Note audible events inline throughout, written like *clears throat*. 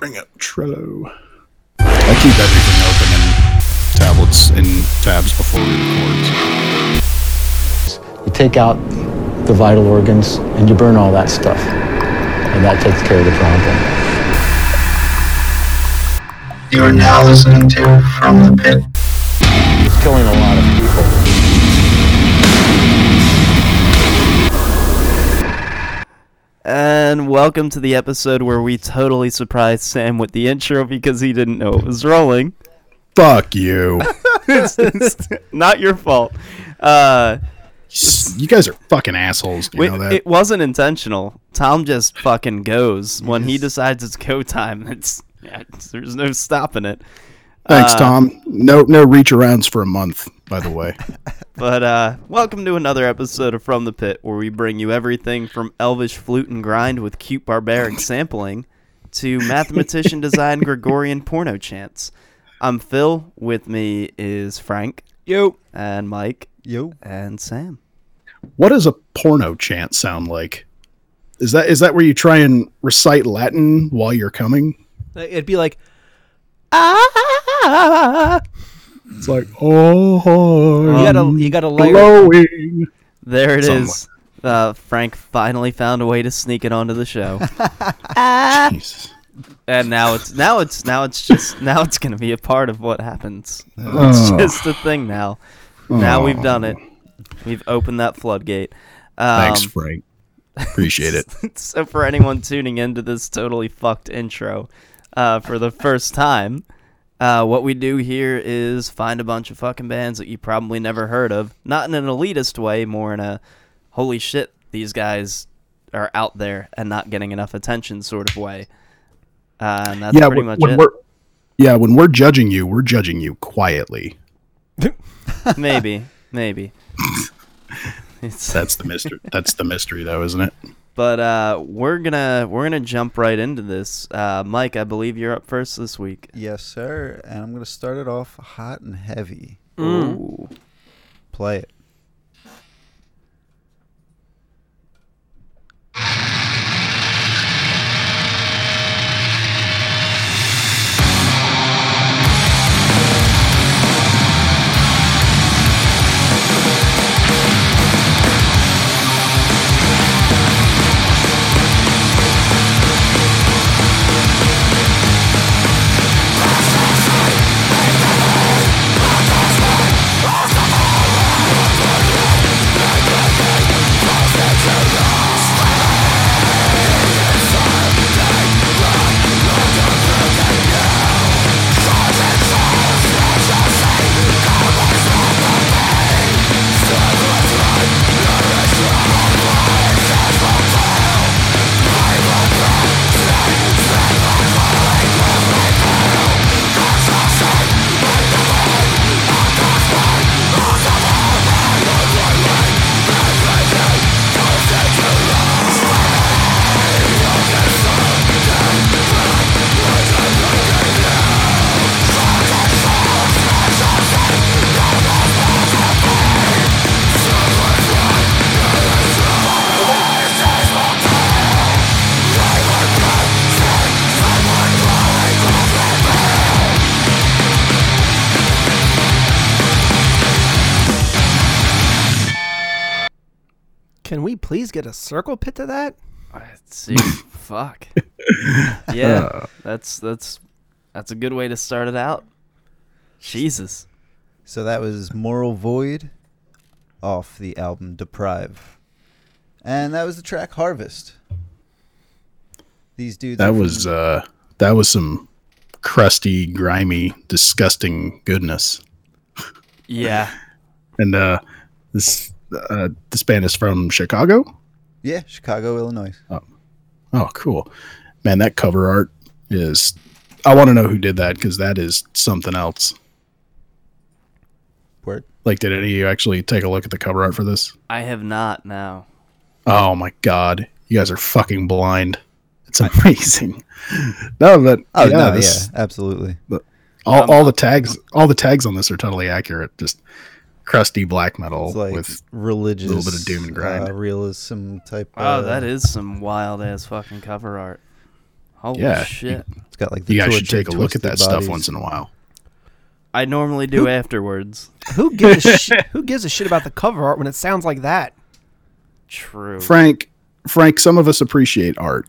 Bring up Trello. I keep everything open in tablets and tabs before we record. You take out the vital organs and you burn all that stuff. And that takes care of the problem. You are now listening to From the Pit. It's killing a lot of And welcome to the episode where we totally surprised Sam with the intro because he didn't know it was rolling. Fuck you. It's- *laughs* it's not your fault. Uh, you guys are fucking assholes. You we- know that? it wasn't intentional. Tom just fucking goes when he decides it's go time. It's yeah, there's no stopping it. Thanks, uh, Tom. No, no reach arounds for a month. By the way, *laughs* But uh, welcome to another episode of From the Pit, where we bring you everything from elvish flute and grind with cute barbaric *laughs* sampling to mathematician designed *laughs* Gregorian porno chants. I'm Phil. With me is Frank. Yo. And Mike. Yo. And Sam. what does a porno chant sound like? Is that is that where you try and recite Latin while you're coming? It'd be like, ah. It's like oh, You gotta, you gotta layer. glowing. There it Somewhat. is. Uh, Frank finally found a way to sneak it onto the show, *laughs* Jesus. and now it's now it's now it's just now it's gonna be a part of what happens. It's Oh. just a thing now. Now we've done it. We've opened that floodgate. Um, Thanks, Frank. Appreciate it. *laughs* so for anyone tuning into this totally fucked intro uh, for the first time, uh, what we do here is find a bunch of fucking bands that you probably never heard of. Not in an elitist way, more in a holy shit, these guys are out there and not getting enough attention sort of way. Uh, and that's yeah, pretty when, much when it. we're yeah when we're judging you, we're judging you quietly. *laughs* maybe, maybe. *laughs* That's the mystery. That's the mystery, though, isn't it? But uh, we're gonna we're gonna jump right into this. Uh, Mike, I believe you're up first this week. Yes, sir. And I'm gonna start it off hot and heavy. Ooh. Play it. Circle pit to that? See. *laughs* Fuck. *laughs* Yeah, that's that's that's a good way to start it out. Jesus. So that was Moral Void off the album Deprive. And that was the track Harvest. These dudes. That are from- was uh, that was some crusty, grimy, disgusting goodness. Yeah. *laughs* And uh, this uh, this band is from Chicago. Yeah, Chicago, Illinois. Oh, oh cool, man! That cover art is. I want to know who did that because that is something else. Word. Like, did any of you actually take a look at the cover art for this? I have not now. Oh my god, you guys are fucking blind. It's amazing. *laughs* no, but Oh, yeah, no, this- yeah, absolutely. all, all um, the tags, all the tags on this are totally accurate. Just crusty black metal It's like with religious. A little bit of doom and grind. Uh, realism type. Oh, uh, that is some wild ass fucking cover art. Holy Yeah. shit. It's got like the You guys should take a look at twisted that stuff once in a while. I normally do afterwards. Who gives a *laughs* shit? Who gives a shit about the cover art when it sounds like that? True. Frank, Frank, some of us appreciate art,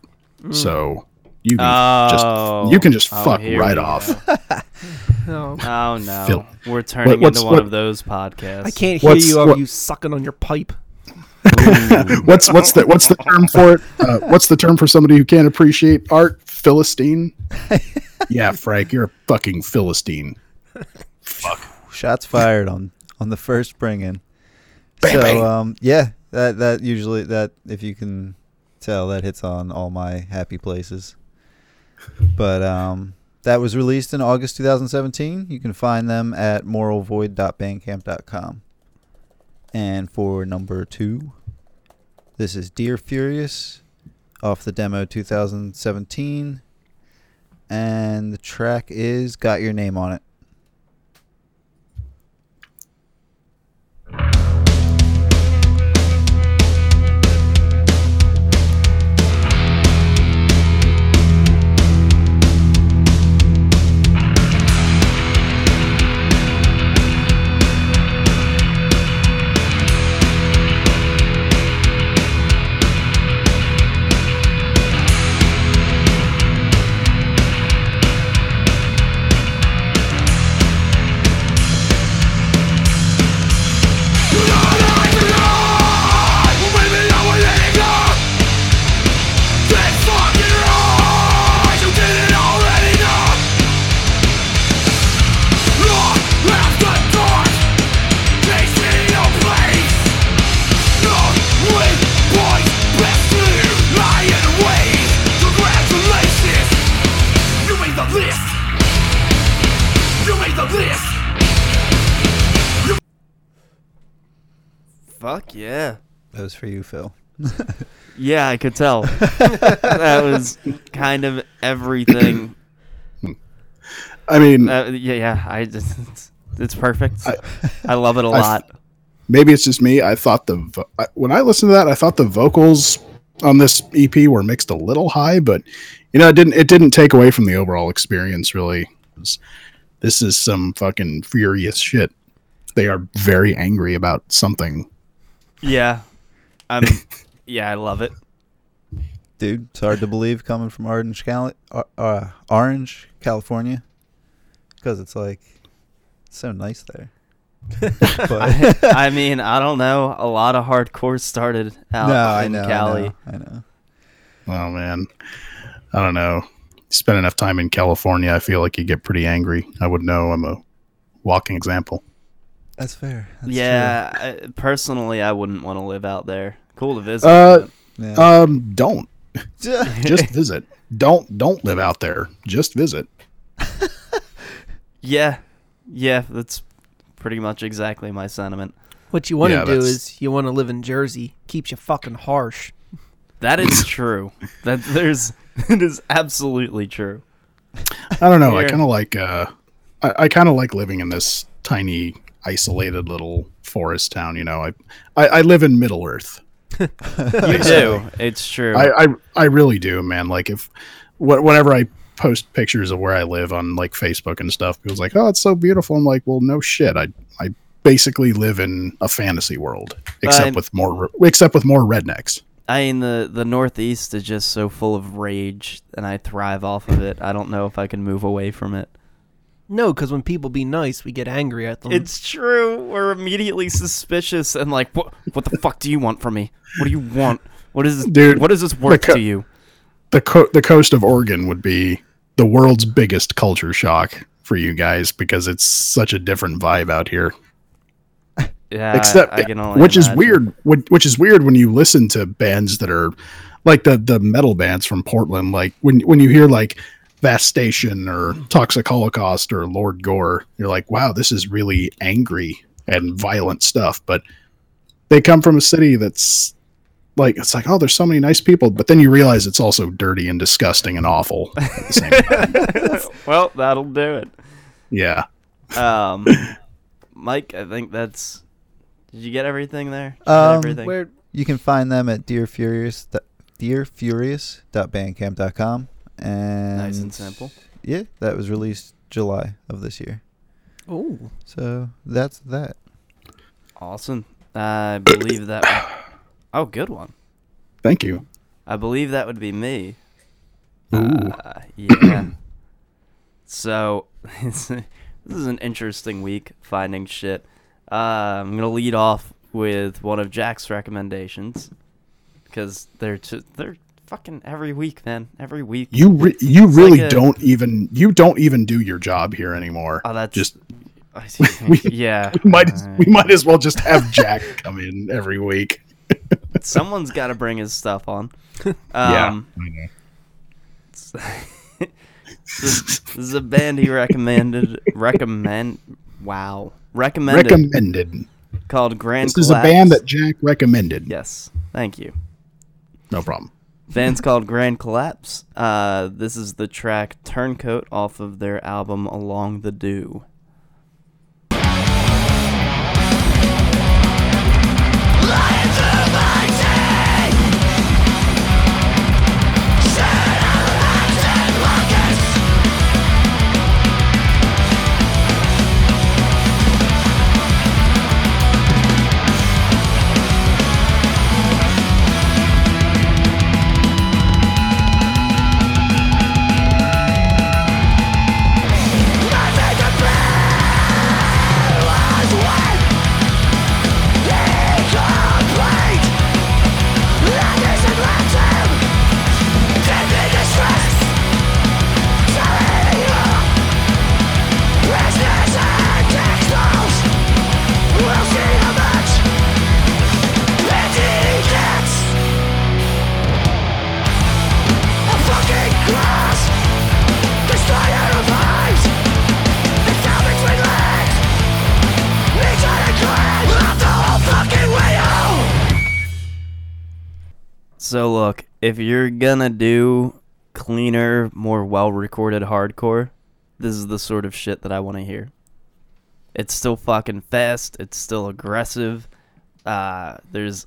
so you can Oh, just you can just oh, fuck right off. *laughs* *laughs* Oh, Oh no, Phil. we're turning what's- into one what- of those podcasts. I can't hear What's- you over what- you sucking on your pipe. *laughs* what's what's the what's the term for it? Uh, what's the term for somebody who can't appreciate art? Philistine. yeah, Frank, you're a fucking philistine. Fuck. Shots fired on on the first bring in. Bang, so bang. um yeah, that that usually that if you can tell that hits on all my happy places. But um that was released in August 2017. You can find them at moralvoid.bandcamp.com. And for number 2, this is Dear Furious off the demo 2017 and the track is Got Your Name on It. Fuck yeah. That was for you, Phil. Yeah, I could tell. *laughs* that was kind of everything. I mean, Uh, yeah, yeah. I just, *laughs* it's, it's perfect. I, I- love it a I- lot. maybe it's just me. I thought the vo- I- when I listened to that, I thought the vocals on this EP were mixed a little high, but you know, it didn't it didn't take away from the overall experience. Really, was- this is some fucking furious shit. They are very angry about something. Yeah. I'm. *laughs* yeah, I love it. Dude, it's hard to believe coming from Orange, Cali- uh, uh, Orange, California, because it's like it's so nice there. *laughs* but I mean, I don't know. A lot of hardcore started out no, I in know, Cali. I know, I know. Oh man, I don't know. Spend enough time in California, I feel like you get pretty angry. I would know. I'm a walking example. That's fair. That's yeah, I, personally, I wouldn't want to live out there. Cool to visit. Uh, but- Yeah. Um, don't *laughs* just visit. Don't don't live out there. Just visit. yeah, yeah, that's pretty much exactly my sentiment. What you want to Yeah, do that's- is you want to live in Jersey. Keeps you fucking harsh. That is true. that there's *laughs* it is absolutely true. I don't know. I kind of like. Uh, I, I kind of like living in this tiny, isolated little forest town. You know, I I, I live in Middle Earth. *laughs* You do. It's true. I, I I really do, man. Like if wh- whenever I post pictures of where I live on like Facebook and stuff, people's like, "Oh, it's so beautiful." I'm like, "Well, no shit. I I basically live in a fantasy world, except I'm- with more re- except with more rednecks." I mean the the Northeast is just so full of rage, and I thrive off of it. I don't know if I can move away from it. No, because when people be nice, we get angry at them. It's true. We're immediately suspicious and like, what? What the fuck do you want from me? What do you want? What is this? Dude, what is this worth co- to you? The co- the coast of Oregon would be the world's biggest culture shock for you guys because it's such a different vibe out here. Yeah, except I can only which is weird when- which is weird when you listen to bands that are like the the metal bands from portland like when when you hear like vast station or toxic holocaust or lord gore you're like wow this is really angry and violent stuff but they come from a city that's like it's like oh there's so many nice people but then you realize it's also dirty and disgusting and awful at the same time *laughs* well, that'll do it. yeah Um, Mike, I think that's. Did you get everything there? Did you get Um, everything? Where You can find them at Dear Furious, dearfurious.bandcamp.com. and Nice and simple. Yeah, that was released July of this year. Oh, So that's that. Awesome. I believe that. Would, *coughs* oh, good one. Thank you. I believe that would be me. Ooh. Uh, yeah. *coughs* so *laughs* this is an interesting week finding shit. Uh, I'm gonna lead off with one of Jack's recommendations because they're t- they're fucking every week, man. Every week. You re- you really like a- don't even you don't even do your job here anymore. Oh, that's just *laughs* I- *laughs* yeah. we might as, we might as well just have Jack come in every week. *laughs* Someone's got to bring his stuff on. yeah, Um, I know. this, this is a band he recommended. Recommend. Wow. Recommended. recommended. called Grand. This is a band that Jack recommended. Yes. Thank you. No problem. Band's called Grand Collapse. Uh, this is the track Turncoat off of their album Along the Dew. If you're gonna do cleaner, more well-recorded hardcore, this is the sort of shit that I want to hear. It's still fucking fast. It's still aggressive. Uh, there's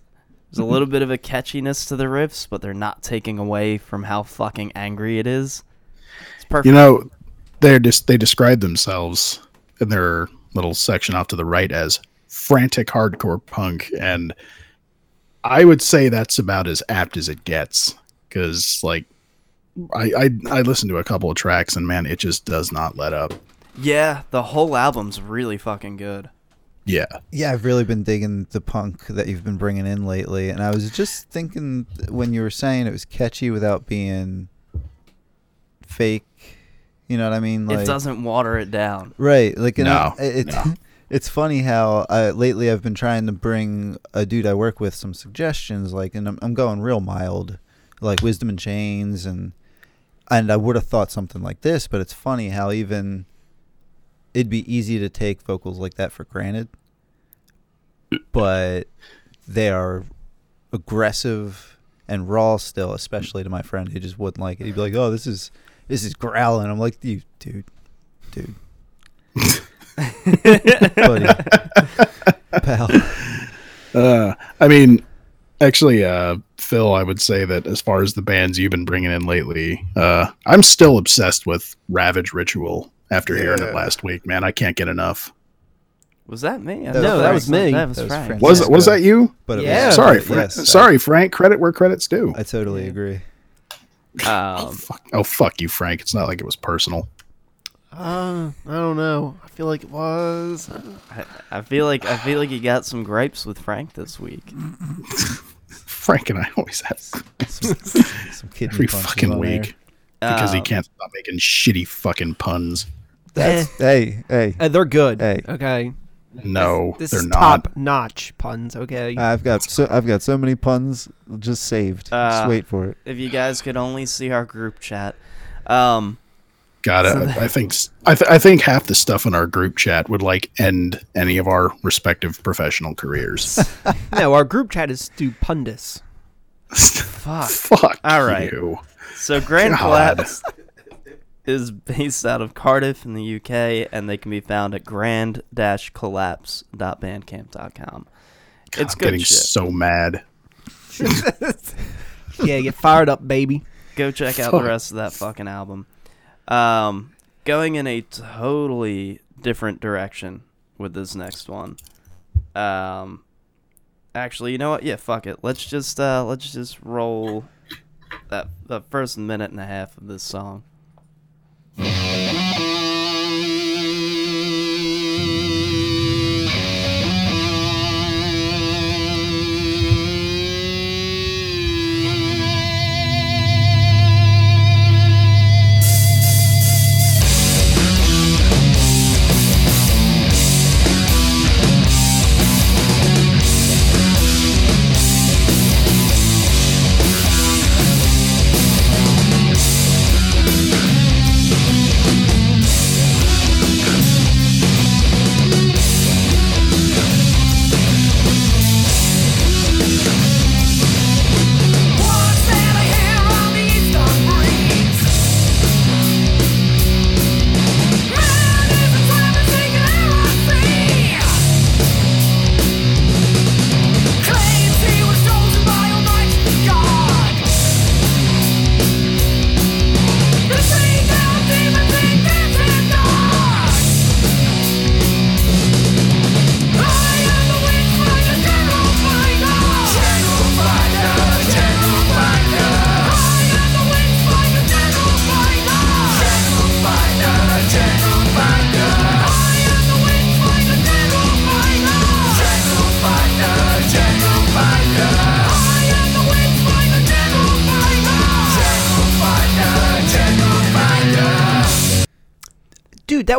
there's a little *laughs* bit of a catchiness to the riffs, but they're not taking away from how fucking angry it is. It's perfect. You know, they just they describe themselves in their little section off to the right as frantic hardcore punk, and I would say that's about as apt as it gets. Because like, I, I I listened to a couple of tracks, and man, it just does not let up. yeah, the whole album's really fucking good. Yeah, Yeah, I've really been digging the punk that you've been bringing in lately, and I was just thinking when you were saying it was catchy without being fake. You know what I mean? it doesn't water it down. Right. Like, you know, No, it, it's funny how uh, lately I've been trying to bring a dude I work with some suggestions, like, and I'm, I'm going real mild, like Wisdom in Chains, and and I would have thought something like this, but it's funny how even it'd be easy to take vocals like that for granted, but they are aggressive and raw still, especially to my friend who just wouldn't like it. He'd be like, "Oh, this is this is growling." I'm like, "You, dude, dude." *laughs* *laughs* buddy, pal. Uh, I mean, actually, uh, Phil, I would say that as far as the bands you've been bringing in lately, uh, I'm still obsessed with Ravage Ritual after hearing it last week. Man, I can't get enough. Was that me? I That thought No, that was me. That was That was Frank. Frank. Was was that you? But it Yeah. was, sorry, but Frank. yes, sorry, Frank. Credit where credit's due. I totally agree. Um, *laughs* Fuck. Oh, fuck you, Frank. It's not like it was personal. Uh, I don't know. I feel like it was. I, I feel like I feel like you got some gripes with Frank this week. Frank and I always have Some *laughs* kidney every fucking on there. week because he Um, can't stop making shitty fucking puns. That's hey hey. Uh, they're good. Hey. Okay. No, This they're is not. top notch puns. Okay. I've got so I've got so many puns just saved. Uh, just wait for it. If you guys could only see our group chat, um, God, I, I think s- I, th- I think half the stuff in our group chat would like end any of our respective professional careers. *laughs* no, our group chat is stupendous. fuck. *laughs* Fuck All right. you. So Grand God. Collapse is based out of Cardiff in the UK, and they can be found at grand-collapse.bandcamp.com. It's I'm good getting shit. so mad. *laughs* Yeah, get fired up, baby. go check out the rest of that fucking album. Um, going in a totally different direction with this next one. Um, actually, you know what? Yeah, fuck it. Let's just uh, let's just roll that the first minute and a half of this song.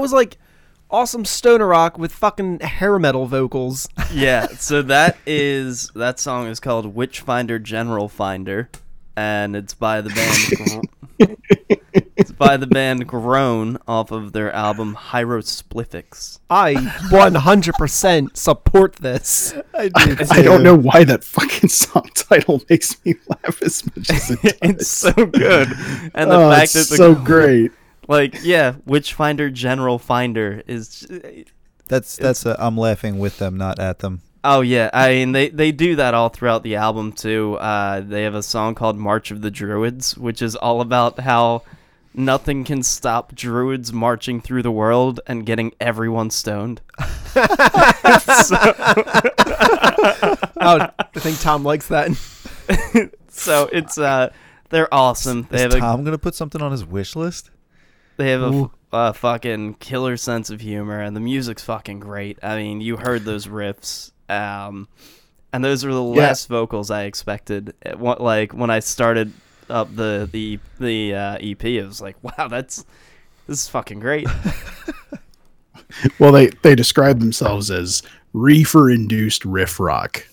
Was like awesome stoner rock with fucking hair metal vocals. *laughs* yeah, so that is that song is called Witchfinder General Finder, and it's by the band. *laughs* Gro- it's by the band Groan off of their album Highrospliffics. I 100% support this. I did. I don't know why that fucking song title makes me *laughs* laugh as much as it does. it's so good, and the oh, fact it's that the so great. Like yeah, Witchfinder General Finder is That's that's a, I'm laughing with them, not at them. Oh yeah, I mean they they do that all throughout the album too. Uh, they have a song called March of the Druids, which is all about how nothing can stop druids marching through the world and getting everyone stoned. *laughs* *laughs* Oh, I think Tom likes that. *laughs* So it's uh they're awesome. They Is have a Tom gonna put something on his wish list? They have a fucking killer sense of humor and the music's fucking great. I mean, you heard those riffs. Um and those are the Yeah. less vocals I expected. It, like when I started up the the the uh, EP, it was like, *laughs* wow, that's this is fucking great. *laughs* Well, they they describe themselves as reefer induced riff rock,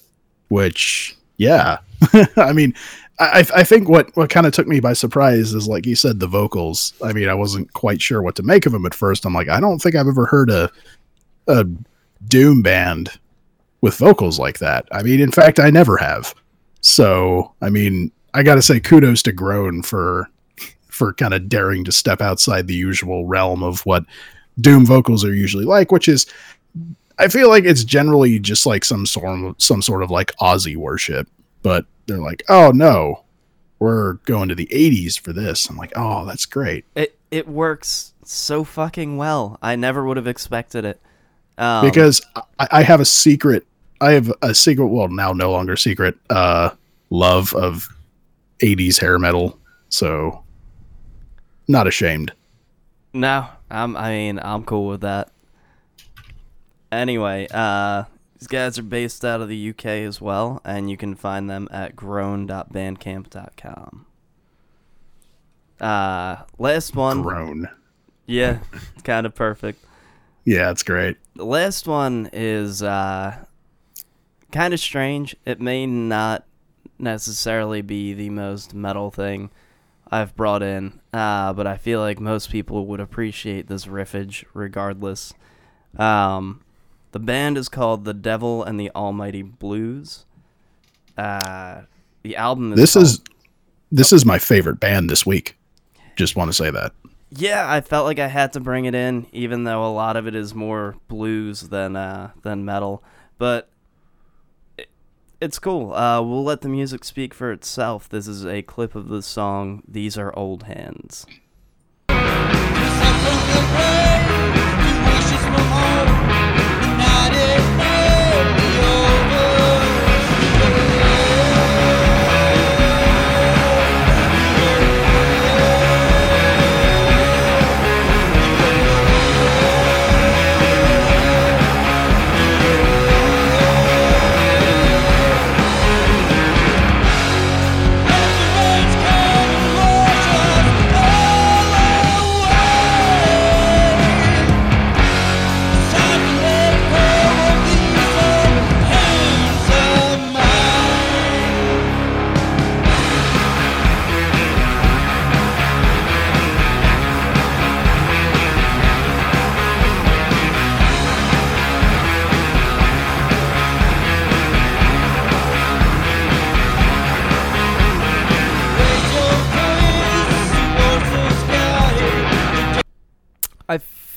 which yeah, *laughs* I mean, I I think what what kind of took me by surprise is like you said the vocals. I mean, I wasn't quite sure what to make of them at first. I'm like, I don't think I've ever heard a a doom band with vocals like that. I mean, in fact, I never have. So, I mean, I got to say kudos to Groan for for kind of daring to step outside the usual realm of what doom vocals are usually like, which is I feel like it's generally just like some sort of some sort of like Ozzy worship, but they're like, "Oh no, we're going to the 80s for this." I'm like, "Oh, that's great." it it works so fucking well. I never would have expected it. Um, because I, I have a secret I have a secret well now no longer secret uh love of 80s hair metal. So not ashamed. No, I'm. I mean, I'm cool with that. Anyway, uh, these guys are based out of the UK as well, and you can find them at groan.bandcamp.com. Uh, last one, Groan. yeah, it's kind of perfect. Yeah, it's great. The last one is uh, kind of strange. It may not necessarily be the most metal thing I've brought in, uh, but I feel like most people would appreciate this riffage regardless. Um, the band is called The Devil and the Almighty Blues. Uh, the album is This called- is this is my favorite band this week. Just want to say that. Yeah, I felt like I had to bring it in, even though a lot of it is more blues than uh, than metal. But it, it's cool. Uh, we'll let the music speak for itself. This is a clip of the song "These Are Old Hands."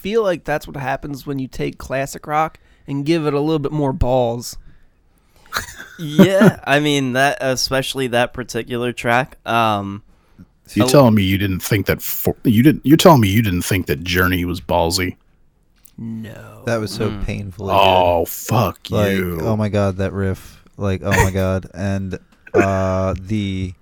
Feel like that's what happens when you take classic rock and give it a little bit more balls. yeah, I mean that, especially that particular track. Um, So you're telling me you didn't think that for, you didn't? You're telling me you didn't think that Journey was ballsy? No. That was so Mm. painfully Oh fuck. Like, you! oh my god, that riff. Like, oh my god, *laughs* and uh, the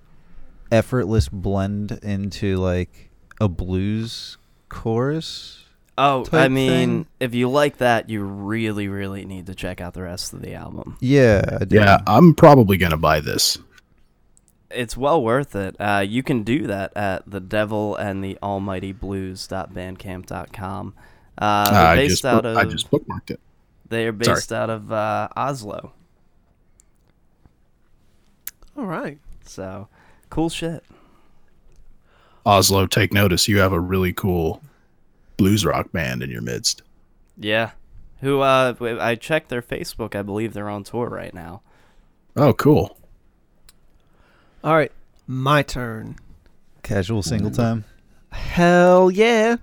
effortless blend into like a blues chorus. Oh, I mean, thing. if you like that, you really, really need to check out the rest of the album. Yeah, I do. yeah, I'm probably gonna buy this. It's well worth it. Uh, you can do that at the Devil and the Almighty Blues.bandcamp.com. Uh, they're I based just out of I just bookmarked it. they are Sorry. based out of uh, Oslo. All right. So cool shit. Oslo, take notice. You have a really cool blues rock band in your midst. Yeah. Who uh w- I checked their Facebook, I believe they're on tour right now. Oh, cool. All right. My turn. Casual single time. Hell yeah.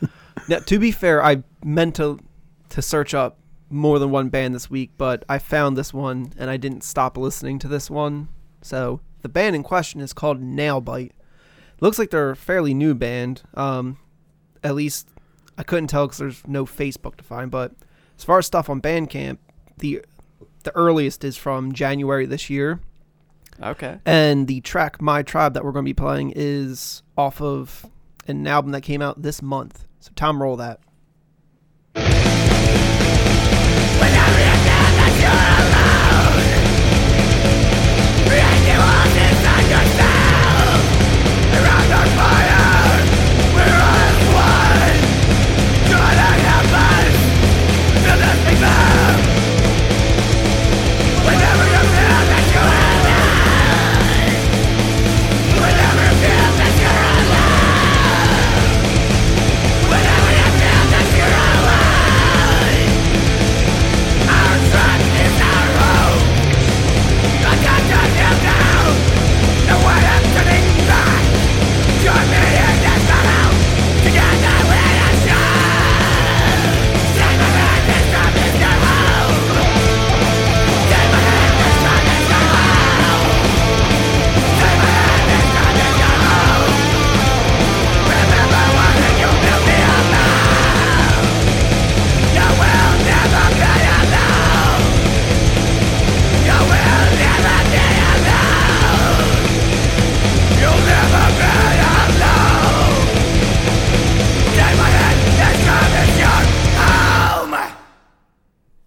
*laughs* now, to be fair, I meant to to search up more than one band this week, but I found this one and I didn't stop listening to this one. So the band in question is called Nailbite. Looks like they're a fairly new band. Um, at least I couldn't tell because there's no Facebook to find. But as far as stuff on Bandcamp, the the earliest is from January this year. Okay. And the track My Tribe that we're going to be playing is off of an album that came out this month. So Tom, roll that. burn my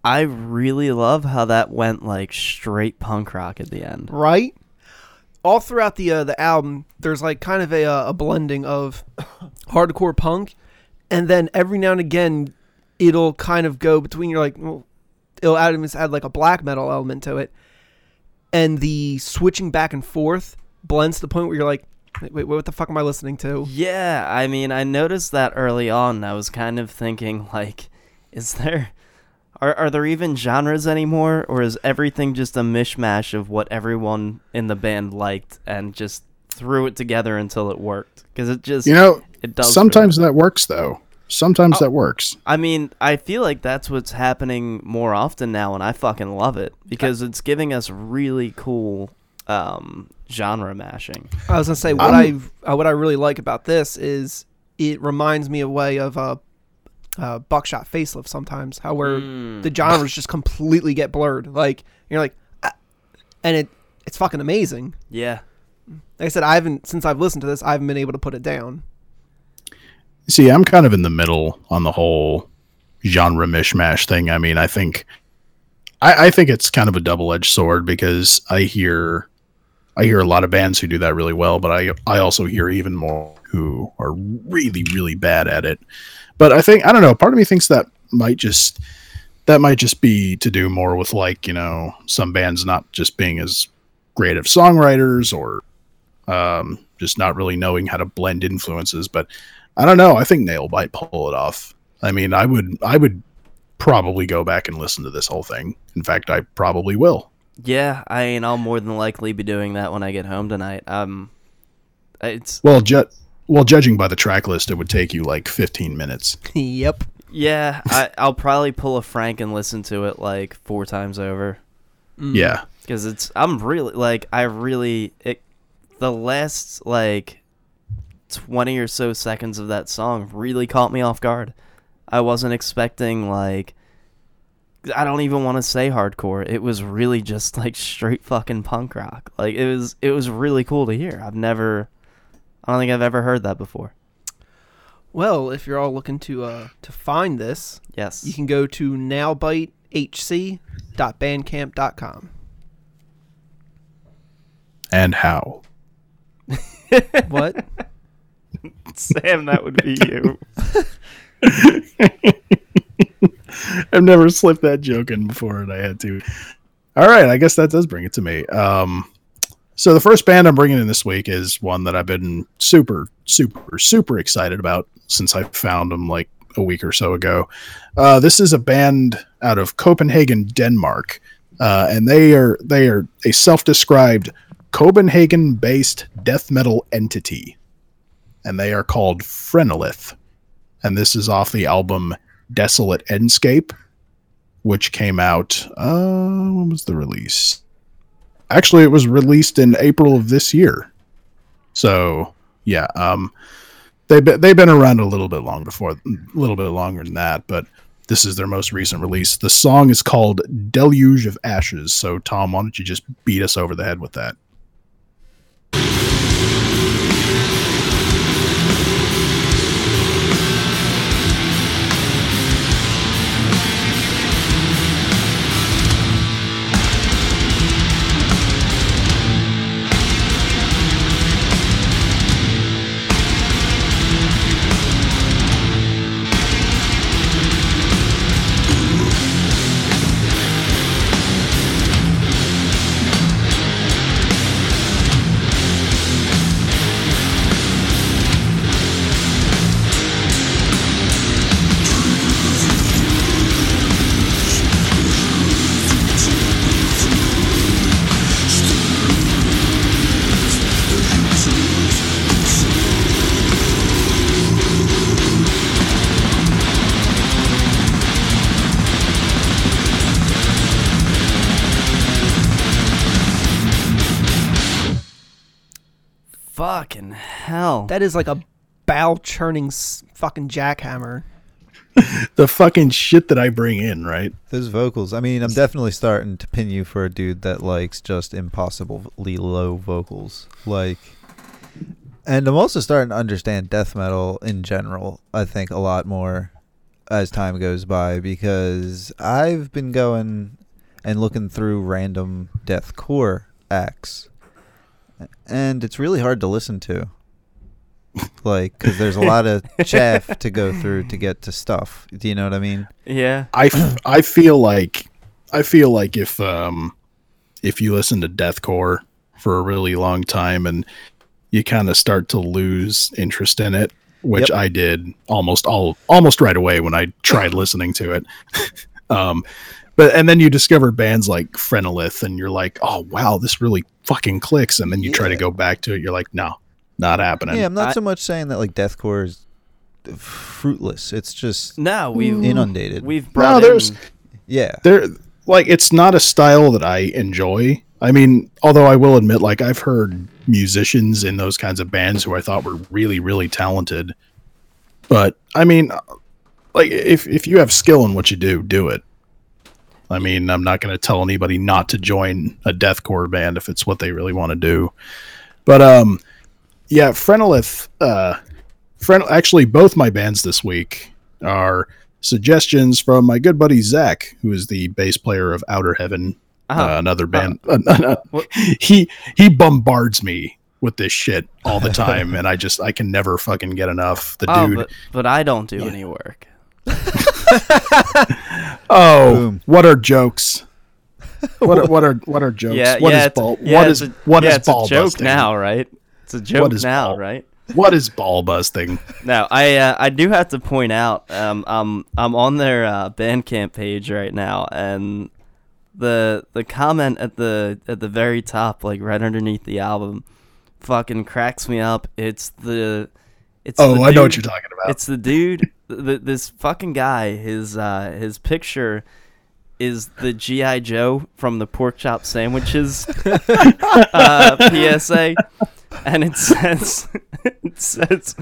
I really love how that went like straight punk rock at the end. Right? All throughout the uh, the album, there's like kind of a, uh, a blending of *coughs* hardcore punk, and then every now and again, it'll kind of go between. You're like, well, it'll add, it's add like a black metal element to it, and the switching back and forth blends to the point where you're like, wait, wait what the fuck am I listening to? Yeah, I mean, I noticed that early on. I was kind of thinking like is there are are there even genres anymore or is everything just a mishmash of what everyone in the band liked and just threw it together until it worked? Cuz it just You know, it does for sometimes that works though. sometimes that works. I mean, I feel like that's what's happening more often now, and I fucking love it because it's giving us really cool um, genre mashing. I was gonna say what I'm- I uh, what I really like about this is it reminds me a way of a uh, buckshot facelift sometimes how where Mm. the genres just completely get blurred like you're like ah, and it it's fucking amazing Yeah. like I said I haven't since I've listened to this I haven't been able to put it down See, I'm kind of in the middle on the whole genre mishmash thing. I mean, I think I, I think it's kind of a double edged sword because I hear I hear a lot of bands who do that really well, but I I also hear even more who are really, really bad at it. But I think I don't know, part of me thinks that might just that might just be to do more with like, you know, some bands not just being as great of songwriters or um, just not really knowing how to blend influences. But I don't know. I think Nail might pull it off. I mean, I would, I would probably go back and listen to this whole thing. In fact, I probably will. Yeah, I mean, I'll more than likely be doing that when I get home tonight. Um, it's Well, ju- well, judging by the track list, it would take you like 15 minutes. *laughs* yep yeah, I, I'll probably pull a Frank and listen to it like four times over mm. Yeah. because it's I'm really like I really it the last like twenty or so seconds of that song really caught me off guard. I wasn't expecting like I don't even want to say hardcore. It was really just like straight fucking punk rock. Like it was it was really cool to hear. I've never I don't think I've ever heard that before. well if you're all looking to uh to find this Yes. you can go to nailbitehc.bandcamp.com And how? *laughs* what Sam, that would be you. *laughs* I've never slipped that joke in before, and I had to. All right, I guess that does bring it to me. Um, so the first band I'm bringing in this week is one that I've been super, super, super excited about since I found them like a week or so ago. Uh, this is a band out of Copenhagen, Denmark, uh, and they are they are a self-described Copenhagen-based death metal entity, and they are called Phrenelith, and this is off the album Desolate Endscape, which came out. Uh, when was the release? Actually, it was released in April of this year. So yeah, um, been, they've been around a little bit long before, a little bit longer than that, but this is their most recent release. The song is called "Deluge of Ashes." So Tom, why don't you just beat us over the head with that? That is like a bow churning fucking jackhammer *laughs* The fucking shit that I bring in, right? Those vocals. I mean, I'm definitely starting to pin you for a dude that likes just impossibly low vocals. Like, and I'm also starting to understand death metal in general. I think a lot more as time goes by because I've been going and looking through random deathcore acts, and it's really hard to listen to. *laughs* Like, because there's a lot of chaff to go through to get to stuff. Do you know what I mean? yeah. I, f- I feel like I feel like if um if you listen to deathcore for a really long time and you kind of start to lose interest in it, which Yep. I did almost all almost right away when I tried *laughs* listening to it. *laughs* um but and then you discover bands like Phrenelith and you're like, "Oh wow, this really fucking clicks." And then you try to go back to it, you're like, "No, not happening." Yeah, I'm not I- so much saying that like deathcore is fruitless. It's just No, we've inundated. we've brought there's- in yeah. They're like it's not a style that I enjoy. I mean, although I will admit, like I've heard musicians in those kinds of bands who I thought were really, really talented. But I mean, like if if you have skill in what you do, do it. I mean, I'm not going to tell anybody not to join a deathcore band if it's what they really want to do. But um, yeah, Phrenelith. Uh, Fren- actually, both my bands this week are suggestions from my good buddy Zach, who is the bass player of Outer Heaven, Oh, uh, another band. *laughs* What- he he bombards me with this shit all the time, and I just I can never fucking get enough. The oh, dude. but but I don't do Yeah. any work. *laughs* oh, Boom. what are jokes? *laughs* What are, what are what are jokes? Yeah, What yeah, is it's a- ball? yeah, what it's a- what yeah, is it's a ball joke busting? now, right? It's a joke is now, ball? right? What is ball busting? *laughs* Now, I uh, I do have to point out, um, I'm I'm on their uh, Bandcamp page right now, and the the comment at the at the very top, like right underneath the album, fucking cracks me up. It's the it's Oh, the I know what you're talking about. It's the dude, th this fucking guy. His uh, his picture is the GI Joe from the pork chop sandwiches *laughs* uh, PSA, and it *laughs* says it says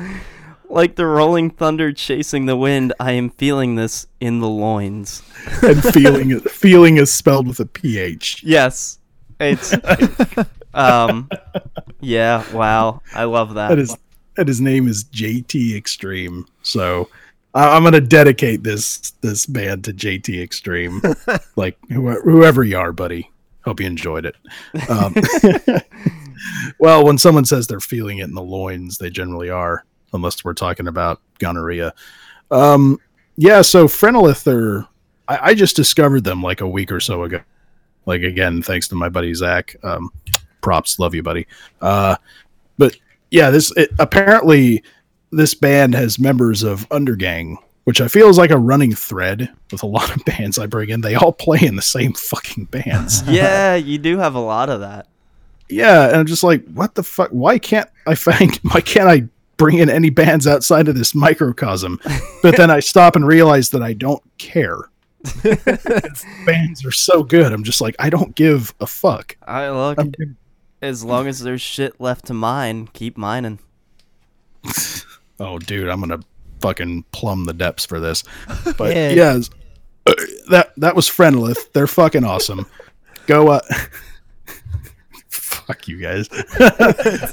like the rolling thunder chasing the wind. I am feeling this in the loins. and feeling feeling is spelled with a ph. Yes, it's um, yeah. Wow, I love that. That is and his name is JT Extreme. So I'm gonna dedicate this this band to JT Extreme. *laughs* like whoever, whoever you are, buddy. Hope you enjoyed it. Um, *laughs* well, when someone says they're feeling it in the loins, they generally are, unless we're talking about gonorrhea. Um, yeah, so Phrenelith are I, I just discovered them like a week or so ago. Like again, thanks to my buddy Zach. Um, props, love you, buddy. Uh, but yeah, this it, apparently this band has members of Undergang, which I feel is like a running thread with a lot of *laughs* bands I bring in. They all play in the same fucking bands. *laughs* yeah, you do have a lot of that. Yeah, and I'm just like, what the fuck? Why can't I find? *laughs* Why can't I bring in any bands outside of this microcosm? But then I stop and realize that I don't care. *laughs* bands are so good. I'm just like, I don't give a fuck. I look I'm, as long as there's shit left to mine, keep mining. *laughs* oh, dude, I'm gonna fucking plumb the depths for this. But Yeah. yeah, uh, that that was Phrenelith. They're fucking awesome. Go, uh, fuck you guys.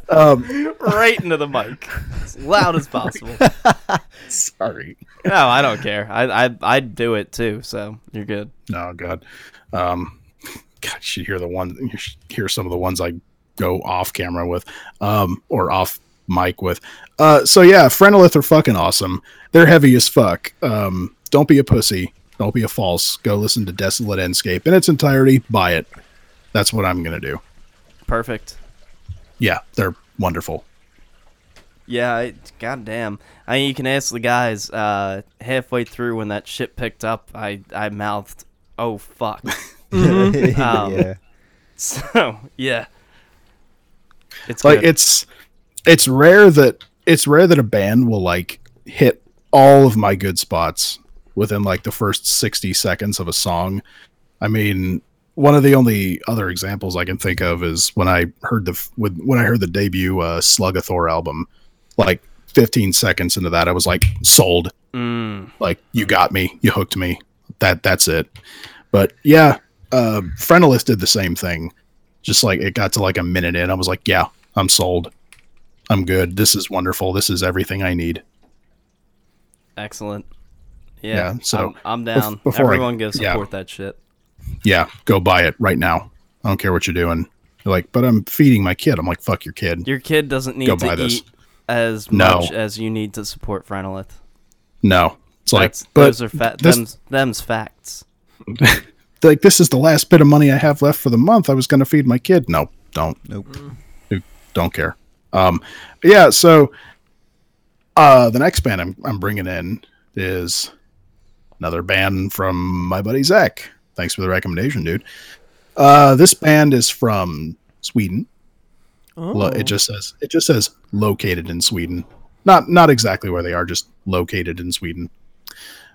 *laughs* um, right into the mic, as loud as possible. *laughs* sorry. No, I don't care. I I I'd do it too. So you're good. No, God. Um, God, you should hear the one. You should hear some of the ones I go off camera with, um, or off mic with. Uh, so yeah, Phrenelith are fucking awesome. They're heavy as fuck. Um, don't be a pussy. Don't be a false. Go listen to Desolate Endscape in its entirety. Buy it. That's what I'm gonna do. Perfect. Yeah, they're wonderful. Yeah. I, God damn. I mean, you can ask the guys. Uh, halfway through when that shit picked up, I I mouthed, "Oh fuck." *laughs* Um, yeah. so yeah. It's like good. it's it's rare that it's rare that a band will like hit all of my good spots within like the first 60 seconds of a song i mean one of the only other examples i can think of is when i heard the when i heard the debut uh slugathor album like 15 seconds into that i was like sold Mm, like you got me you hooked me that that's it but yeah uh did the same thing just like it got to like a minute in i was like yeah i'm sold i'm good this is wonderful this is everything i need excellent. Yeah. Yeah, so I'm, I'm down. before I- Everyone yeah. support that shit. Yeah go buy it right now i don't care what you're doing you're like but i'm feeding my kid i'm like fuck your kid Your kid doesn't need Go to buy this. eat as No. much as you need to support Phrenelith. no it's like That's, but those are fa- this- them's, them's facts. *laughs* like this is the last bit of money i have left for the month i was going to feed my kid no don't Nope. don't care. Um, yeah. So uh, the next band I'm, I'm bringing in is another band from my buddy Zach. Thanks for the recommendation, dude. Uh, this band is from Sweden. Oh. It just says it just says located in Sweden. not not exactly where they are, just located in Sweden.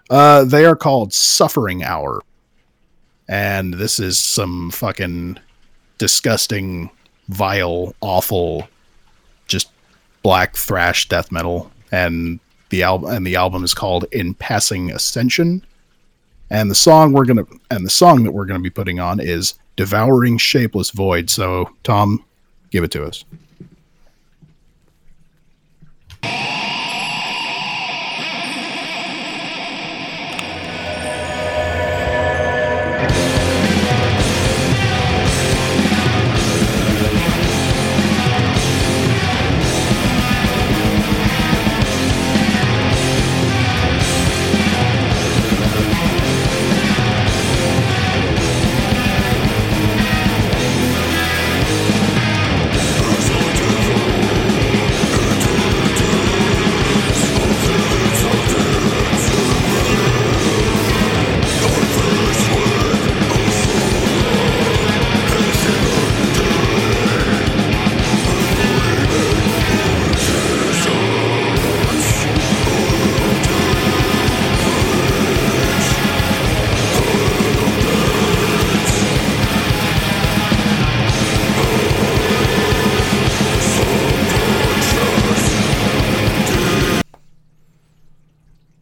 Uh, they are called Suffering Hour, and this is some fucking disgusting, vile, awful, just black thrash death metal. And the album and the album is called In Passing Ascension. And the song we're gonna and the song that we're gonna be putting on is Devouring Shapeless Void. So Tom, give it to us.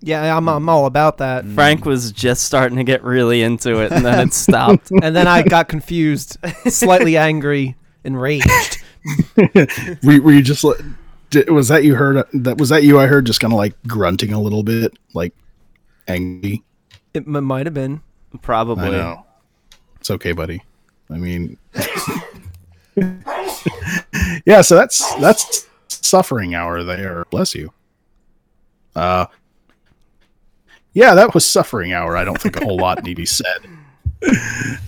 Yeah, I'm, I'm all about that. Frank was just starting to get really into it, and then it *laughs* stopped. And then I got confused, slightly angry, enraged. *laughs* were, were you just like did, was that you heard that was that you i heard just kind of like grunting a little bit like angry It m- might have been. Probably. i know it's okay buddy i mean *laughs* yeah so that's that's suffering hour there bless you uh yeah that was suffering hour i don't think a whole lot need be said *laughs*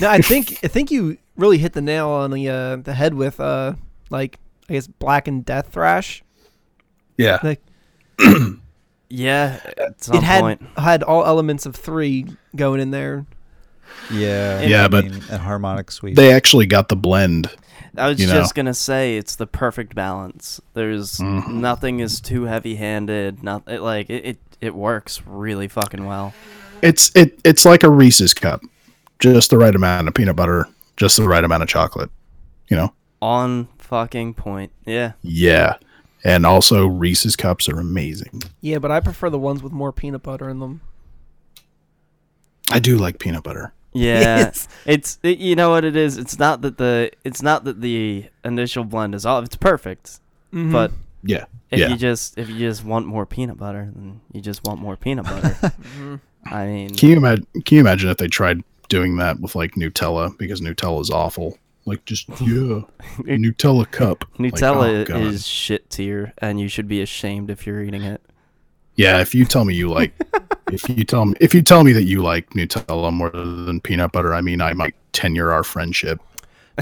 No, I think I think you really hit the nail on the uh, the head with uh like I guess black and death thrash. yeah Like *clears throat* Yeah, at some it had point. had all elements of three going in there. Yeah, Yeah, I but mean, a harmonic sweep. they actually got the blend I was you know. just gonna say it's the perfect balance. There's Mhm. nothing is too heavy-handed. Not it, like it, it. It works really fucking well. it's it it's like a reese's cup just the right amount of peanut butter just the right amount of chocolate you know On fucking point. Yeah. Yeah. And also Reese's cups are amazing. Yeah, but I prefer the ones with more peanut butter in them. I do like peanut butter. Yeah. *laughs* Yes. It's it, you know what it is. It's not that the it's not that the initial blend is all. It's perfect. Mhm. But Yeah. if yeah. you just if you just want more peanut butter, then you just want more peanut butter. *laughs* Mhm. I mean, Can you imagine can you imagine if they tried doing that with like Nutella because Nutella is awful. Like just *laughs* yeah. Nutella cup. Like, Nutella oh, is shit tier, and you should be ashamed if you're eating it. Yeah, if you tell me you like *laughs* if you tell me if you tell me that you like Nutella more than peanut butter, I mean I might tenure our friendship.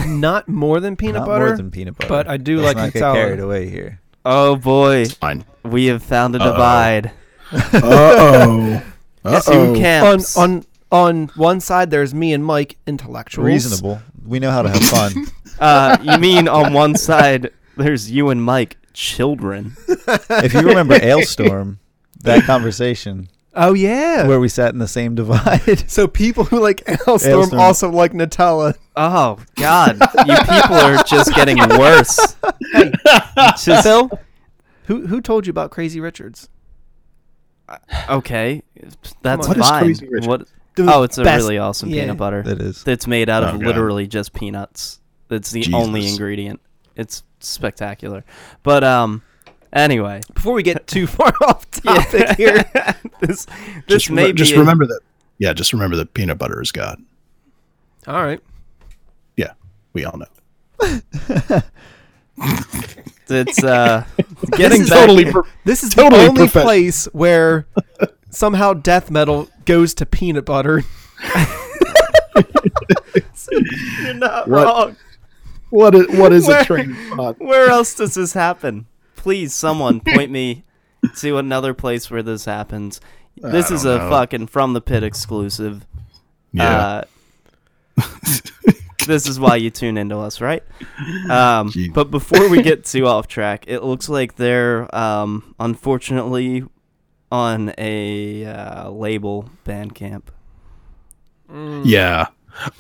not more than peanut Not butter. more than peanut butter. but I do Let's like not get carried away here. Oh boy, Fine. we have found a Uh-oh. divide. Uh-oh. *laughs* Two Uh-oh. camps. on on on one side there's me and Mike intellectuals. Reasonable. We know how to have fun. *laughs* Uh, you mean on one side there's you and Mike, children. if you remember Ailstorm, that conversation Oh yeah. where we sat in the same *laughs* divide. so people who like Ailstorm Ailstorm. also like Nutella. Oh God, you people are just getting worse. Just- *laughs* Phil, who who told you about Crazy Richards? okay, that's What is fine. Crazy Richard? What? The Oh, it's a best- really awesome yeah. peanut butter. That is. That's made out Oh, of God. literally just peanuts. That's the Jesus. only ingredient. It's spectacular. But um, anyway, *laughs* Before we get too far *laughs* off topic here, this *laughs* this just, may re- be just a- remember that yeah, just remember that peanut butter is God. all right. Yeah, we all know. it's uh getting is back. totally per- This is Totally the only profe- place where somehow death metal goes to peanut butter. You're not What? wrong. what is what is Where- a train of thought? Where else does this happen? Please, someone point me to another place where this happens. This is a know. fucking from the pit exclusive. Yeah, Uh, *laughs* this is why you tune into us, right? Um, but before we get too off track, it looks like they're um, unfortunately on a uh, label Bandcamp. Yeah.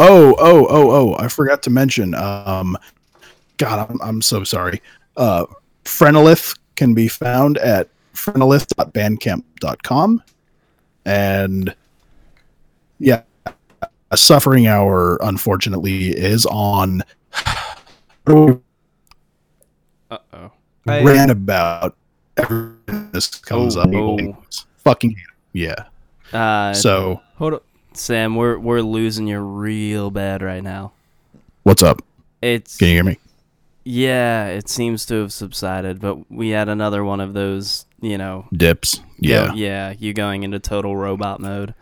Oh, oh, oh, oh! I forgot to mention. Um, God, I'm, I'm so sorry. Uh, Phrenelith can be found at phrenelith.bandcamp.com, and yeah, a suffering hour unfortunately is on. Uh oh. I- ran about every this comes up. Oh. Fucking yeah. Uh, So Hold up. Sam, we're we're losing you real bad right now. what's up? It's Can you hear me? Yeah, it seems to have subsided, but we had another one of those, you know, Dips. go- Yeah. yeah, you going into total robot mode.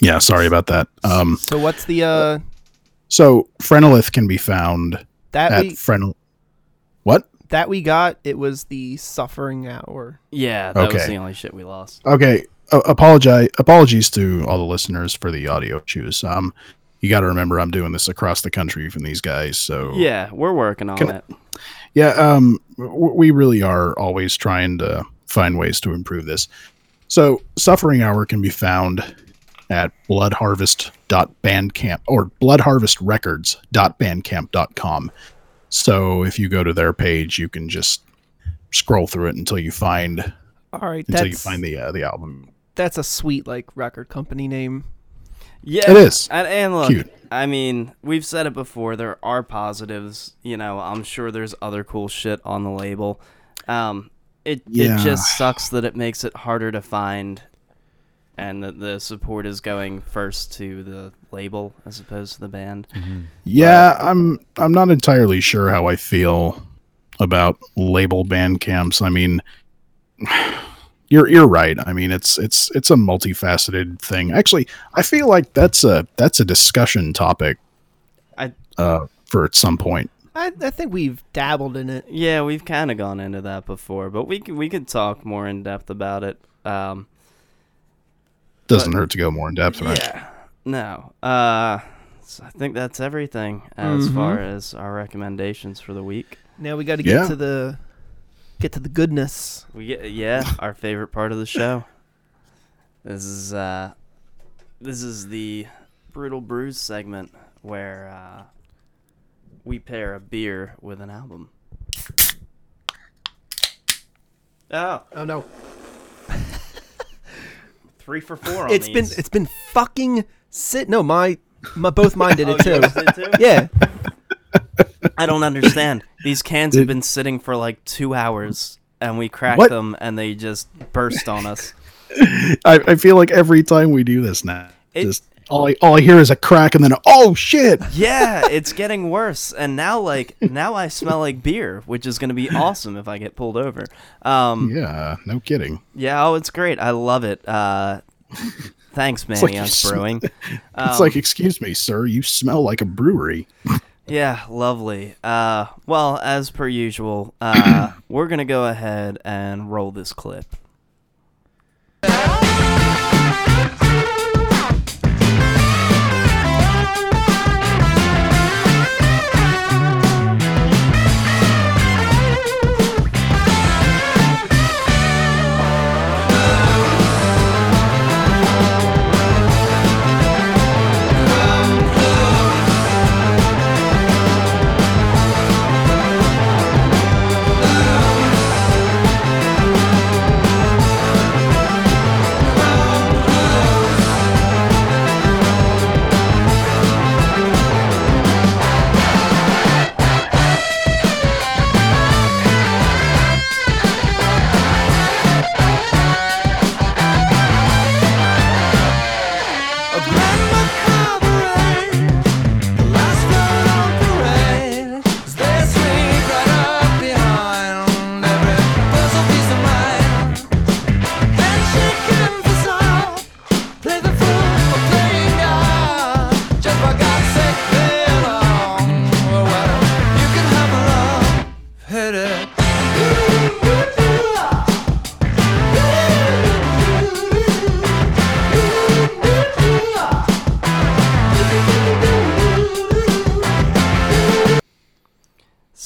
Yeah. Sorry about that. Um. So what's the uh So Phrenelith can be found that at we Frenol. What? that we got? It was the suffering hour. Yeah, that was the only shit we lost. Okay. Uh, apologize. Apologies to all the listeners for the audio issues. Um, you got to remember I'm doing this across the country from these guys. So Yeah, we're working on it. yeah. Um, we really are always trying to find ways to improve this. So Suffering Hour can be found at bloodharvest.bandcamp or bloodharvestrecords.bandcamp.com. So if you go to their page, you can just scroll through it until you find All right, until you find the uh, the album. that's a sweet like record company name. Yeah, It is. And, and look, Cute. I mean, we've said it before. There are positives. You know, I'm sure there's other cool shit on the label. Um, it Yeah. it just sucks that it makes it harder to find, and that the support is going first to the label as opposed to the band. Yeah, I'm I'm not entirely sure how I feel about label band camps. I mean, you're you're right. I mean, it's it's it's a multifaceted thing. Actually, I feel like that's a that's a discussion topic. I- uh for at some point. I, I think we've dabbled in it. Yeah, we've kind of gone into that before, but we could, we could talk more in depth about it. Um, Doesn't But- hurt to go more in depth, right? Yeah. No. Uh, so I think that's everything as Mhm. far as our recommendations for the week. Now we got to get Yeah. to the get to the goodness. We get yeah, our favorite part of the show. This is uh, this is the brutal brews segment where uh, we pair a beer with an album. Oh, Oh no. *laughs* three for four on It's been these. it's been fucking sit. No, my my both mine did Oh, it too. yours did too? Yeah. I don't understand. These cans have been sitting for like two hours, and we cracked What? them, and they just burst on us. *laughs* I, I feel like every time we do this now, It- just all I all I hear is a crack and then oh shit. Yeah, *laughs* it's getting worse, and now like now I smell like beer, which is gonna be awesome if I get pulled over. Um, Yeah, no kidding. yeah, oh, it's great. I love it. Uh, thanks, like Manny you on sm- Brewing. *laughs* It's Um, like, excuse me, sir, you smell like a brewery. Yeah, lovely. Uh, well, as per usual, uh, *clears throat* we're gonna go ahead and roll this clip. *coughs*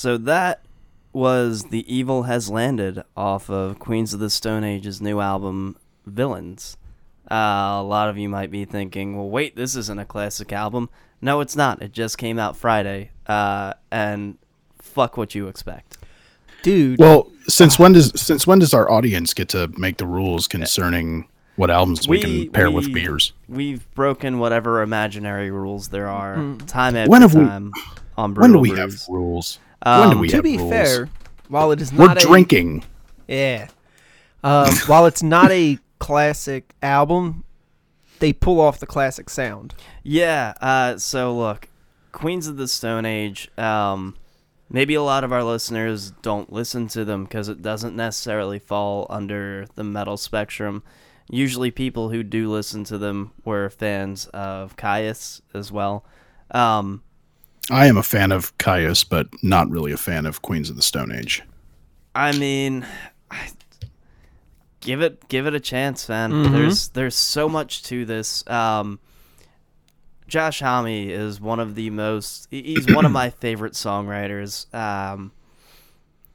So that was The Evil Has Landed off of Queens of the Stone Age's new album, Villains. Uh, a lot of you might be thinking, well, wait, this isn't a classic album. No, it's not. It just came out Friday. Uh, and fuck what you expect. Dude, Well, since when does since when does our audience get to make the rules concerning what albums we, We- can pair with beers? We've broken whatever imaginary rules there are Mm. time after When have we- time on When do we Brews. have rules? When do Um, we to have be rules? fair, while it is not We're a, drinking. Yeah. Uh, *laughs* while it's not a classic album, they pull off the classic sound. Yeah. Uh, so look, Queens of the Stone Age. Um, maybe a lot of our listeners don't listen to them because it doesn't necessarily fall under the metal spectrum. Usually, people who do listen to them were fans of Kyuss as well. Um, I am a fan of Kyuss, but not really a fan of Queens of the Stone Age. I mean, I, give it give it a chance, man. Mhm. There's there's so much to this. Um, Josh Homme is one of the most. He's one of my *clears throat* favorite songwriters. Um,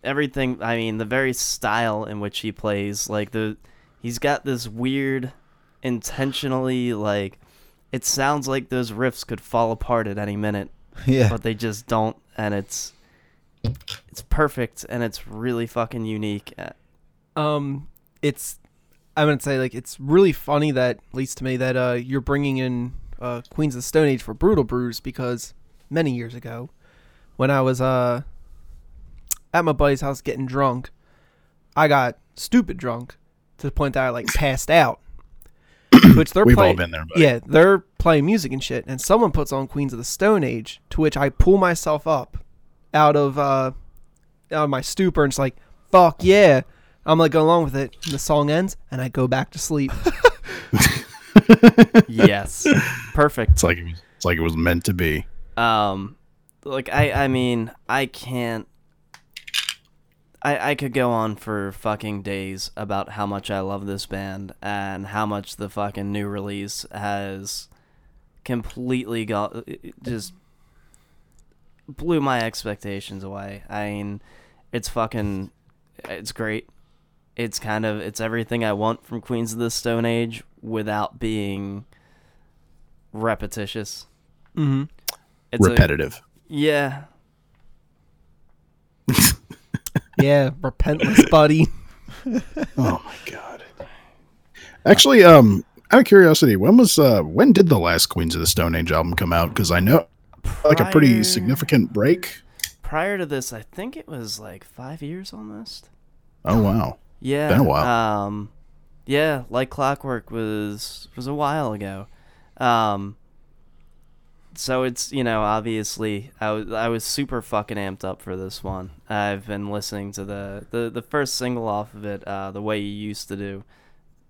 everything. I mean, the very style in which he plays, like the, he's got this weird, intentionally like. It sounds like those riffs could fall apart at any minute Yeah. but they just don't and it's it's perfect and it's really fucking unique Uh, Um, it's I'm gonna say like it's really funny that at least to me that uh you're bringing in uh Queens of the Stone Age for Brutal Brews because many years ago when I was uh at my buddy's house getting drunk, I got stupid drunk to the point that I like passed out. *clears throat* Which they're We've all playing, been there, buddy. Yeah, they're playing music and shit, and someone puts on Queens of the Stone Age, to which I pull myself up out of uh out of my stupor and it's like, fuck yeah. I'm like going along with it. And the song ends and I go back to sleep. *laughs* yes perfect It's like it's like it was meant to be. um like i i mean i can't I, I could go on for fucking days about how much I love this band and how much the fucking new release has completely got just blew my expectations away. I mean, it's fucking it's great. It's kind of it's everything I want from Queens of the Stone Age without being repetitious. mm-hmm. It's a- Repetitive. yeah. Yeah, repentless buddy. *laughs* oh my god. Actually, um, out of curiosity, when was uh when did the last Queens of the Stone Age album come out? Because I know like a pretty significant break. Prior to this, I think it was like five years almost. Oh wow. Yeah. Been a while. Um, yeah, like Clockwork was was a while ago. Um, so it's you know obviously I was I was super fucking amped up for this one. I've been listening to the the, the first single off of it, uh, the way you used to do,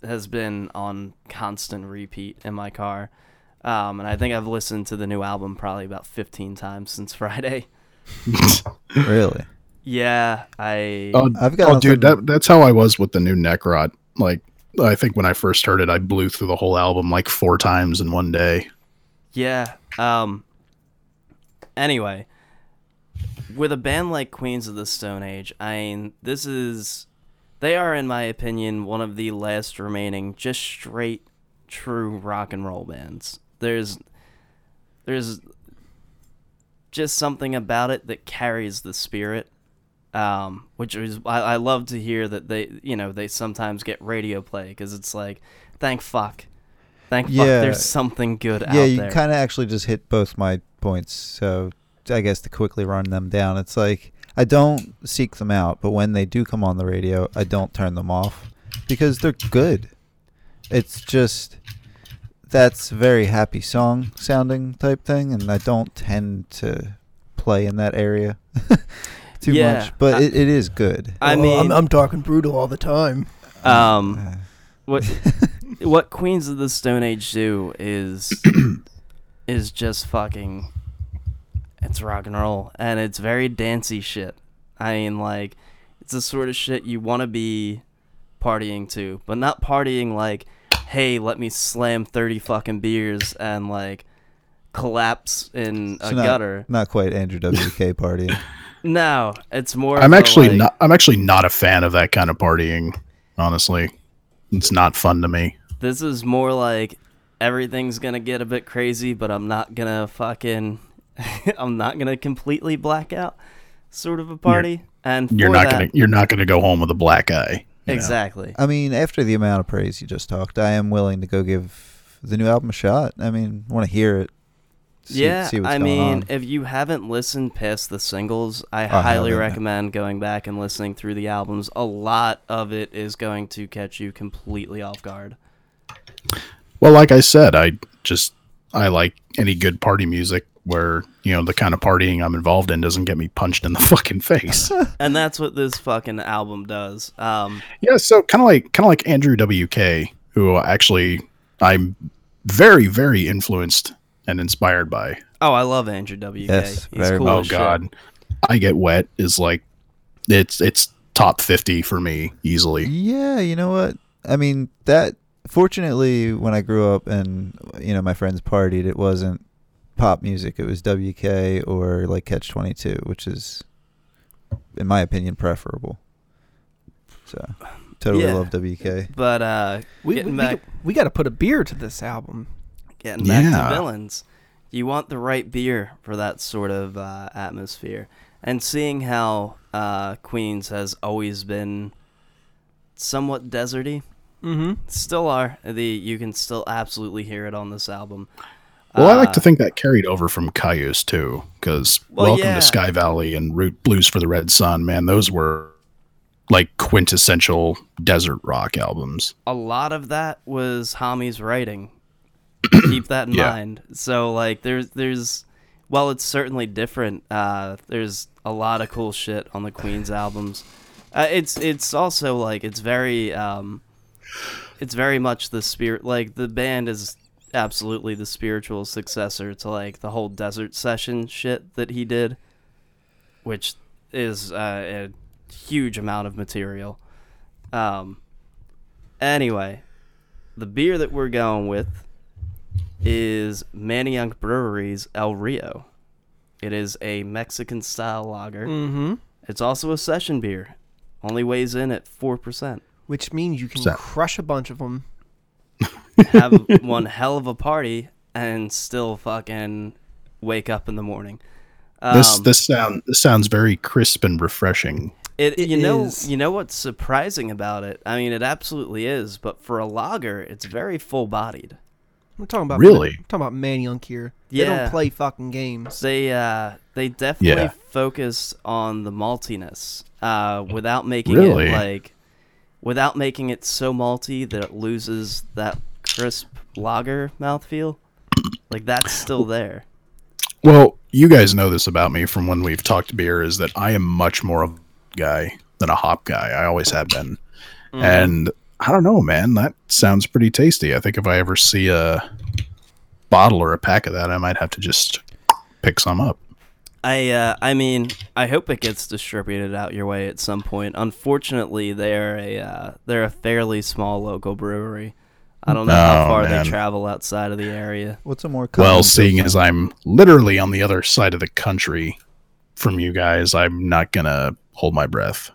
has been on constant repeat in my car. Um, and I think I've listened to the new album probably about 15 times since *laughs* Friday. *laughs* really? Yeah, I Oh, I've got oh dude, that that's how I was with the new Necrot. Like I think when I first heard it, I blew through the whole album like four times in one day. Yeah. Um. Anyway, with a band like Queens of the Stone Age, I mean, this is they are, in my opinion, one of the last remaining just straight, true rock and roll bands. There's, there's just something about it that carries the spirit. Um, which is I, I love to hear that they, you know, they sometimes get radio play because it's like, thank fuck, thank fuck, Yeah. there's something good yeah, out you kind of actually just hit both my points. So I guess to quickly run them down, it's like I don't seek them out, but when they do come on the radio, I don't turn them off because they're good. It's just that's very happy song sounding type thing, and I don't tend to play in that area *laughs* too Yeah, much. But I- it, it is good. I mean, I'm talking brutal all the time. um, what *laughs* what Queens of the Stone Age do is *clears throat* is just fucking it's rock and roll and it's very dancey shit. I mean like it's the sort of shit you want to be partying to, but not partying like hey, let me slam 30 fucking beers and like collapse in a so not, gutter. Not quite Andrew WK *laughs* party. No, it's more. I'm actually like- not. I'm actually not a fan of that kind of partying. Honestly, it's not fun to me. This is more like everything's gonna get a bit crazy, but I'm not gonna fucking. *laughs* I'm not gonna completely black out. Sort of a party, and You're not that- gonna. You're not gonna go home with a black eye. you know? exactly. I mean, after the amount of praise you just talked, I am willing to go give the new album a shot. I mean, want to hear it. See, yeah, see what's I going mean, on. if you haven't listened past the singles, I, I highly haven't. recommend going back and listening through the albums. A lot of it is going to catch you completely off guard. Well, like I said, I just I like any good party music where you know the kind of partying I'm involved in doesn't get me punched in the *laughs* fucking face. *laughs* And that's what this fucking album does. Um, yeah, so kind of like kind of like Andrew WK, who actually I'm very very influenced and inspired by. oh, I love Andrew WK. Yes, He's very cool oh as shit. God, I get wet is like it's it's top fifty for me easily. Yeah, you know what? I mean, that fortunately when I grew up and you know my friends partied, it wasn't pop music. It was WK or like Catch 22, which is in my opinion preferable. So, totally Yeah. love WK. But uh, We we, back, we, got to put a beer to this album. getting back Yeah. to villains, you want the right beer for that sort of uh, atmosphere. And seeing how uh, Queens has always been somewhat deserty, Mm-hmm. still are the you can still absolutely hear it on this album. Well, I like to Uh, think that carried over from Kyuss too, because Well, Welcome yeah. to Sky Valley and Root Blues for the Red Sun, man, those were like quintessential desert rock albums. a lot of that was Homme's writing. *coughs* Keep that in Yeah. mind. So like there's there's well it's certainly different. Uh there's a lot of cool shit on the Queen's albums. Uh, it's it's also like it's very um it's very much the spirit like the band is absolutely the spiritual successor to like the whole desert session shit that he did which is uh, a huge amount of material. Um Anyway, the beer that we're going with is Manayunk Brewery's El Rio. It is a Mexican style lager. Mm-hmm. It's also a session beer. Only weighs in at 4%. Which means you can So- crush a bunch of them. *laughs* Have *laughs* one hell of a party and still fucking wake up in the morning. This Um, this sound this sounds very crisp and refreshing. It, It you know is. you know what's surprising about it? I mean, it absolutely is. But for a lager, it's very full bodied. We're talking about Really? we're talking about Manayunk here. They Yeah. don't play fucking games. They uh they definitely Yeah. focus on the maltiness uh without making Really? it like without making it so malty that it loses that crisp lager mouthfeel. Like that's still there. Well, you guys know this about me from when we've talked beer is that I am much more of a guy than a hop guy. I always have been. Mm-hmm. And I don't know, man, that sounds pretty tasty. I think if I ever see a bottle or a pack of that, I might have to just pick some up. I uh, I mean, I hope it gets distributed out your way at some point. Unfortunately, they're a uh, they're a fairly small local brewery. I don't know how Oh, far man. they travel outside of the area. What's a more common Well, seeing Pilsner? as I'm literally on the other side of the country from you guys, I'm not gonna hold my breath.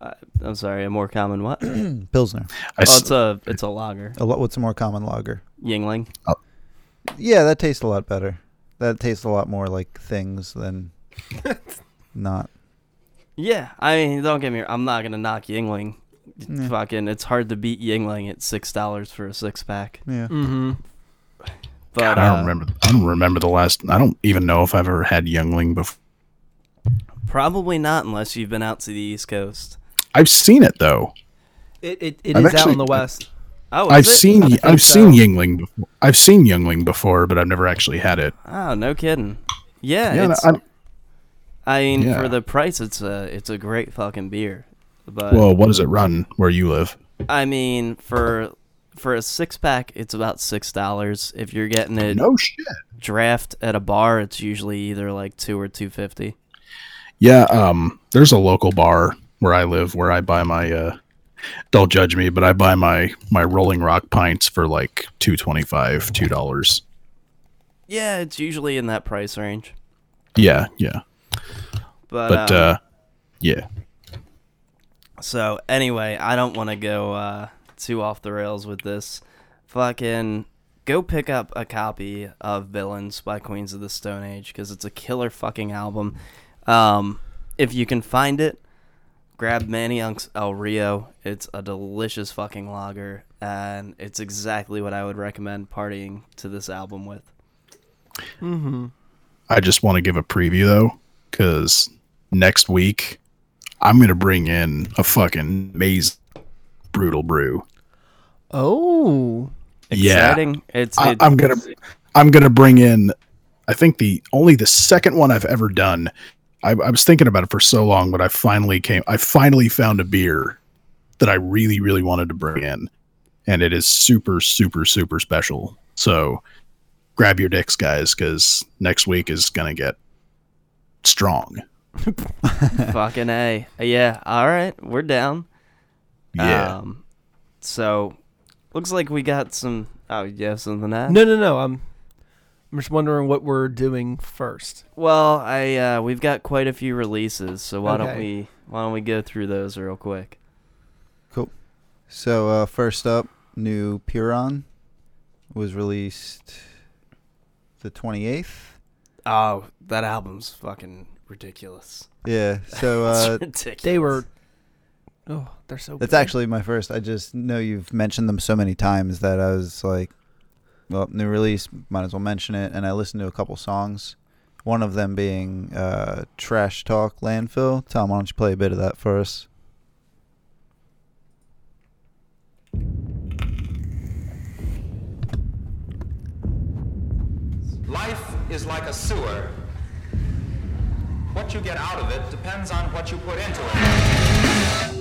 Uh, I'm sorry, a more common what? oh, *clears throat* Pilsner. I s- it's a it's a lager. A lot, what's a more common lager? Yuengling. Yeah, that tastes a lot better. That tastes a lot more like things than *laughs* not. Yeah, I mean, don't get me. I'm not gonna knock Yuengling. Yeah. Fucking, it's hard to beat Yuengling at six dollars for a six pack. Yeah. Mm-hmm. But God, I uh, don't remember. I don't remember the last. I don't even know if I've ever had Youngling before. probably not unless you've been out to the East Coast. I've seen it though. It it, it I've out in the west. Oh, is I've it? seen. I I've so. seen Yuengling. Before. I've seen Youngling before, but I've never actually had it. Oh, no kidding. Yeah, Yeah, it's, I, I mean, yeah. for the price, it's a it's a great fucking beer. But well, what does it run where you live? I mean, for for a six pack, it's about six dollars. If you're getting it No shit. draft at a bar, it's usually either like two or two fifty. Yeah, um, there's a local bar where I live where I buy my. Uh, don't judge me, but I buy my my Rolling Rock pints for like two twenty five, two dollars. Yeah, it's usually in that price range. Yeah, yeah. But, But um, uh, yeah, So anyway, I don't want to go uh, too off the rails with this. Fucking go pick up a copy of Villains by Queens of the Stone Age because it's a killer fucking album. Um, if you can find it, grab Manayunk's El Rio. It's a delicious fucking lager, and it's exactly what I would recommend partying to this album with. Mm-hmm. I just want to give a preview though, because next week I'm gonna bring in a fucking amazing brutal brew. Oh. Yeah. Exciting. It's I, I'm gonna I'm gonna bring in. I think the only the second one I've ever done. I, I was thinking about it for so long, but I finally came. I finally found a beer that I really, really wanted to bring in, and it is super, super, super special. So grab your dicks, guys, because next week is gonna get strong. *laughs* fucking a. Yeah. All right, we're down. Yeah. Um, so looks like we got some. Oh, you have something to add? No, no, no. I'm. I'm just wondering what we're doing first. Well, I uh, we've got quite a few releases, so why don't Okay. we why don't we go through those real quick? Cool. So uh, first up, new Puron was released the 28th. Oh, that album's fucking ridiculous. Yeah. So *laughs* uh, it's ridiculous. They were. Oh, they're so. that's good. actually my first. I just know you've mentioned them so many times that I was like, well, new release, might as well mention it. And I listened to a couple songs. One of them being uh, Trash Talk Landfill. Tom, why don't you play a bit of that for us? Life is like a sewer. What you get out of it depends on what you put into it.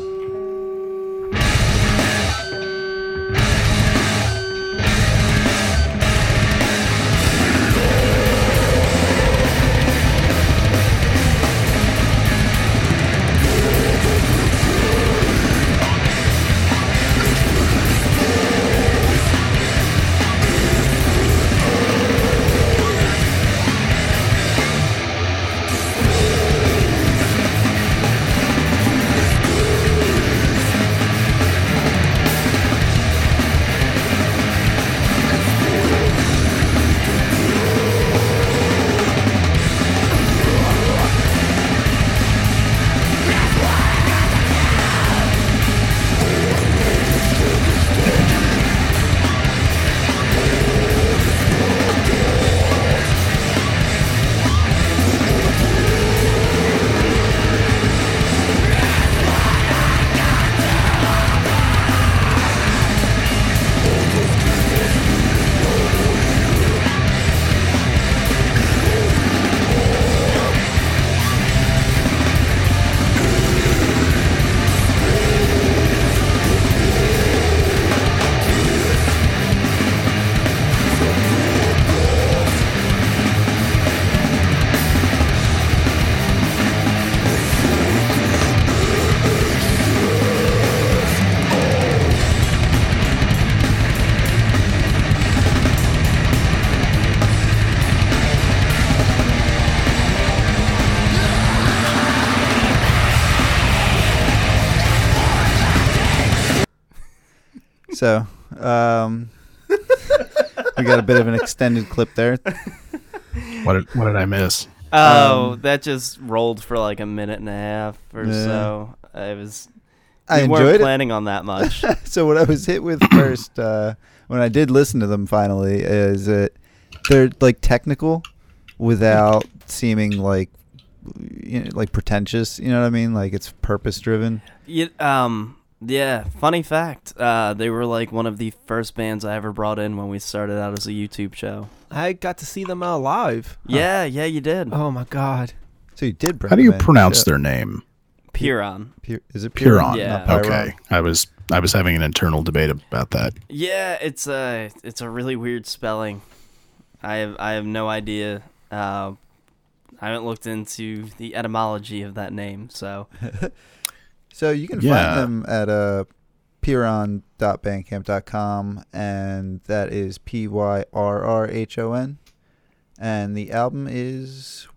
Bit of an extended clip there. *laughs* what did what did I miss? Oh, Um, that just rolled for like a minute and a half or Yeah. so. I was. I we weren't enjoyed it. planning on that much. *laughs* so what I was hit with *coughs* first uh, when I did listen to them finally is that they're like technical without seeming like you know, like pretentious. You know what I mean? Like it's purpose driven. Yeah, um, yeah. Funny fact, uh, they were like one of the first bands I ever brought in when we started out as a YouTube show. I got to see them uh, live. Yeah, yeah, you did. Oh my god. So you did. Bring How do you them in. pronounce Shit. their name? Puron. Pu- is it Puron. Puron? Yeah. Not Pyron? Okay, I was I was having an internal debate about that. Yeah, it's a it's a really weird spelling. I have I have no idea. Uh, I haven't looked into the etymology of that name, so *laughs* So you can Yeah. find them at uh, pyrrhon.bandcamp.com, and that is P Y R R H O N. And the album is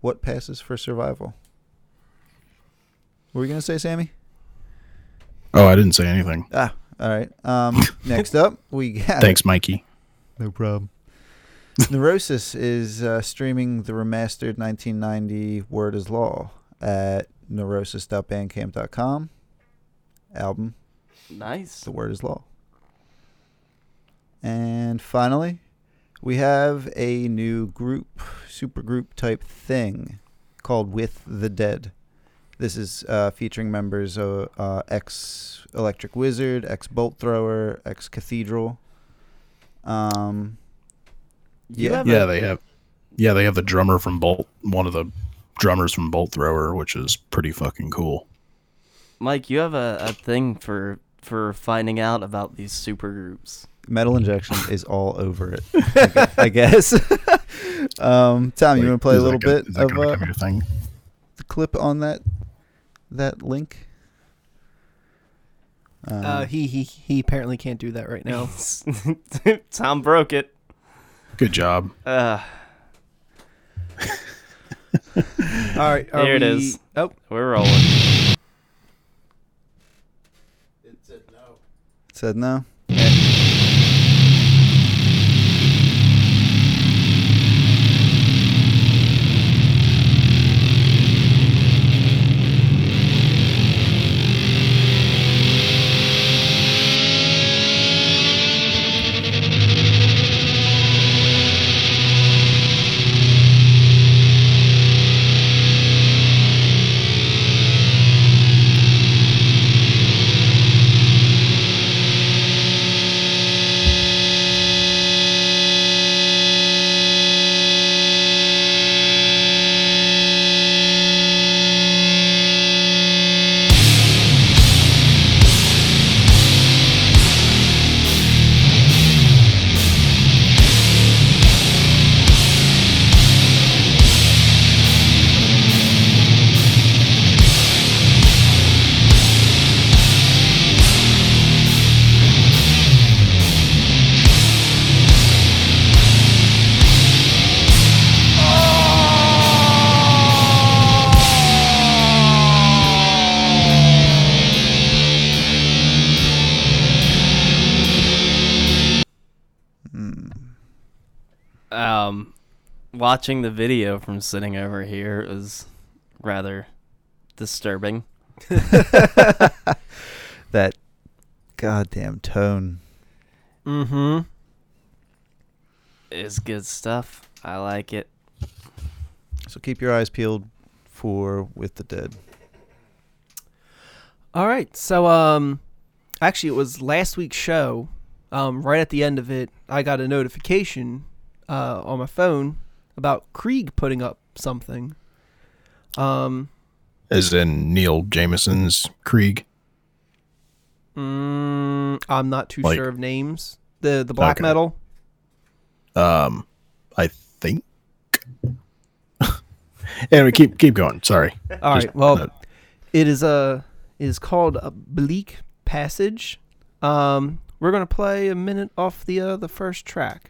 What Passes for Survival. What were you gonna say, Sammy? Oh, I didn't say anything. Ah, all right. Um, *laughs* next up, we got Thanks, Mikey. No problem. *laughs* Neurosis is uh, streaming the remastered 1990 Word as Law at neurosis.bandcamp.com. Album, Nice. The Word as Law. And finally, we have a new group, supergroup type thing called With the Dead. This is uh, featuring members of uh, ex Electric Wizard, ex Bolt Thrower, ex Cathedral. Um, Yeah. Yeah, a- they have. Yeah, they have the drummer from Bolt, one of the drummers from Bolt Thrower, which is pretty fucking cool. Mike, you have a, a thing for for finding out about these super groups. Metal Injection *laughs* is all over it. I *laughs* gu- I guess. *laughs* um, Tom, you want to play a little gonna- bit of gonna uh, become thing? the clip on that that link? Um, Uh, he he he apparently can't do that right now. Tom broke it. Good job. Uh, All right, Here There it we- is. Oh, we're rolling. It said no. Um, watching the video from sitting over here is rather disturbing. *laughs* That goddamn tone. mm-hmm. Is good stuff. I like it. So keep your eyes peeled for With the Dead. All right. So, um, actually, it was last week's show. Um, right at the end of it, I got a notification uh, on my phone about Krieg putting up something. Um, As in Neill Jameson's Krieg. mm, I'm not too Like- sure of names. The the black Okay. metal. Um, I think. *laughs* anyway, keep keep going. Sorry. All Just- right. Well, uh, it is a it is called a bleak passage. Um, we're gonna play a minute off the uh, the first track.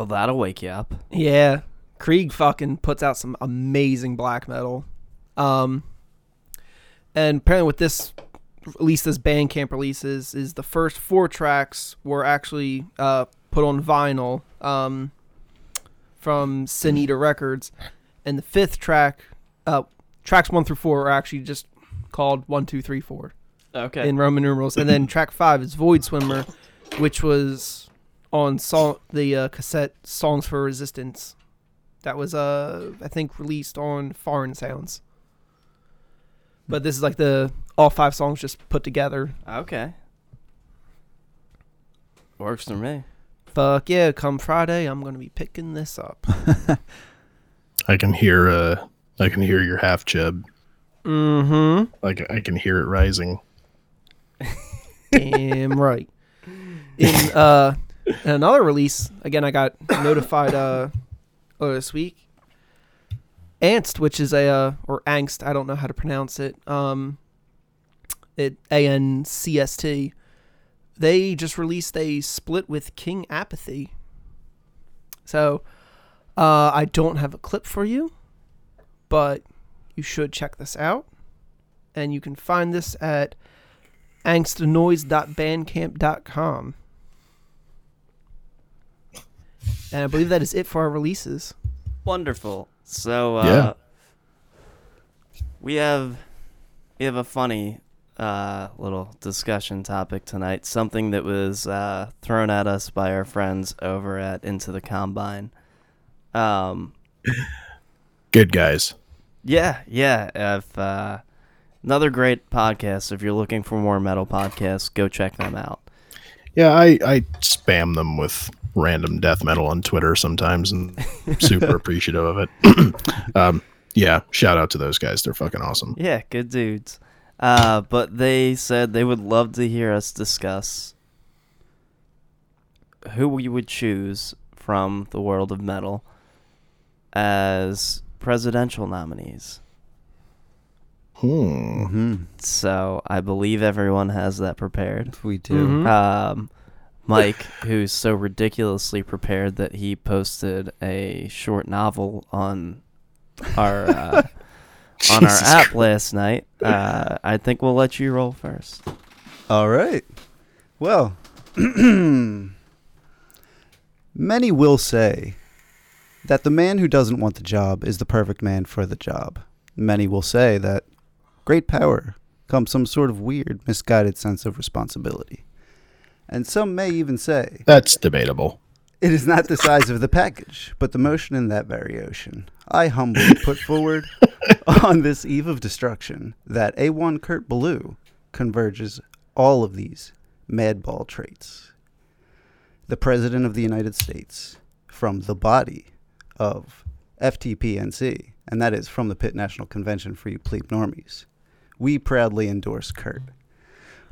Well, that'll wake you up. Yeah, Krieg fucking puts out some amazing black metal. Um, and apparently with this, at least this Bandcamp releases, is the first four tracks were actually uh, put on vinyl. Um, from Sin Eater Records, and the fifth track, uh, tracks one through four are actually just called one, two, three, four Okay. in Roman numerals, and then track five is Void Swimmer, which was on song the uh, cassette Songs for Resistance. That was uh I think released on Foreign Sounds. But this is like the all five songs just put together. okay. Works for me. Fuck yeah! Come Friday, I'm gonna be picking this up. *laughs* I can hear uh I can hear your half chub. mm-hmm. Like I can hear it rising. *laughs* Damn right. In uh in another release, again I got *coughs* notified uh earlier this week. Angst, which is a uh, or angst, I don't know how to pronounce it. Um it A N C S T. They just released a split with King Apathy. So uh I don't have a clip for you, but you should check this out. And you can find this at angstnoise.bandcamp.com. And I believe that is it for our releases. Wonderful. So uh Yeah. we have we have a funny uh little discussion topic tonight. Something that was uh thrown at us by our friends over at Into the Combine. Um Good guys. yeah, yeah. If uh another great podcast. If you're looking for more metal podcasts, go check them out. Yeah, I, I spam them with random death metal on Twitter sometimes and *laughs* super appreciative of it. *clears throat* um, yeah, shout out to those guys. They're fucking awesome. Yeah, good dudes. Uh, but they said they would love to hear us discuss who we would choose from the world of metal as presidential nominees. Hmm. Mm-hmm. So I believe everyone has that prepared. We do. Mhm. Um, Mike, who's so ridiculously prepared that he posted a short novel on our uh, *laughs* on our app Christ. last night. Uh, I think we'll let you roll first. All right. Well, *clears throat* many will say that the man who doesn't want the job is the perfect man for the job. Many will say that great power comes some sort of weird, misguided sense of responsibility. And some may even say That's debatable. it is not the size of the package, but the motion in that very ocean. I humbly put forward *laughs* on this eve of destruction that A1 Kurt Ballou converges all of these madball traits. The President of the United States, from the body of FTPNC, and that is from the Pit National Convention for you plebe normies, we proudly endorse Kurt.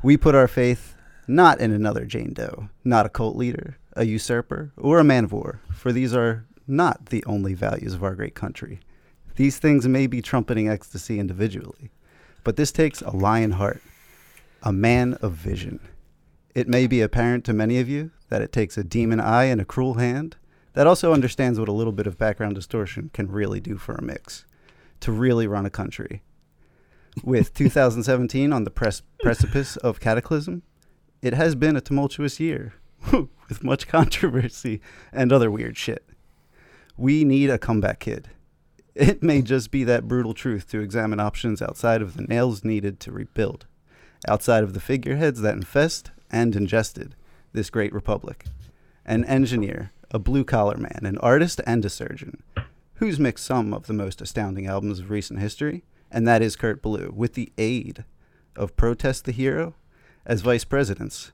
We put our faith not in another Jane Doe, not a cult leader, a usurper, or a man of war, for these are not the only values of our great country. These things may be trumpeting ecstasy individually, but this takes a lion heart, a man of vision. It may be apparent to many of you that it takes a demon eye and a cruel hand that also understands what a little bit of background distortion can really do for a mix, to really run a country. With *laughs* 2017 on the pres- precipice of cataclysm, it has been a tumultuous year *laughs* with much controversy and other weird shit. We need a comeback kid. It may just be that brutal truth to examine options outside of the nails needed to rebuild, outside of the figureheads that infest and ingested this great republic. An engineer, a blue collar man, an artist, and a surgeon, who's mixed some of the most astounding albums of recent history, and that is Kurt Ballou, with the aid of Protest the Hero as vice presidents.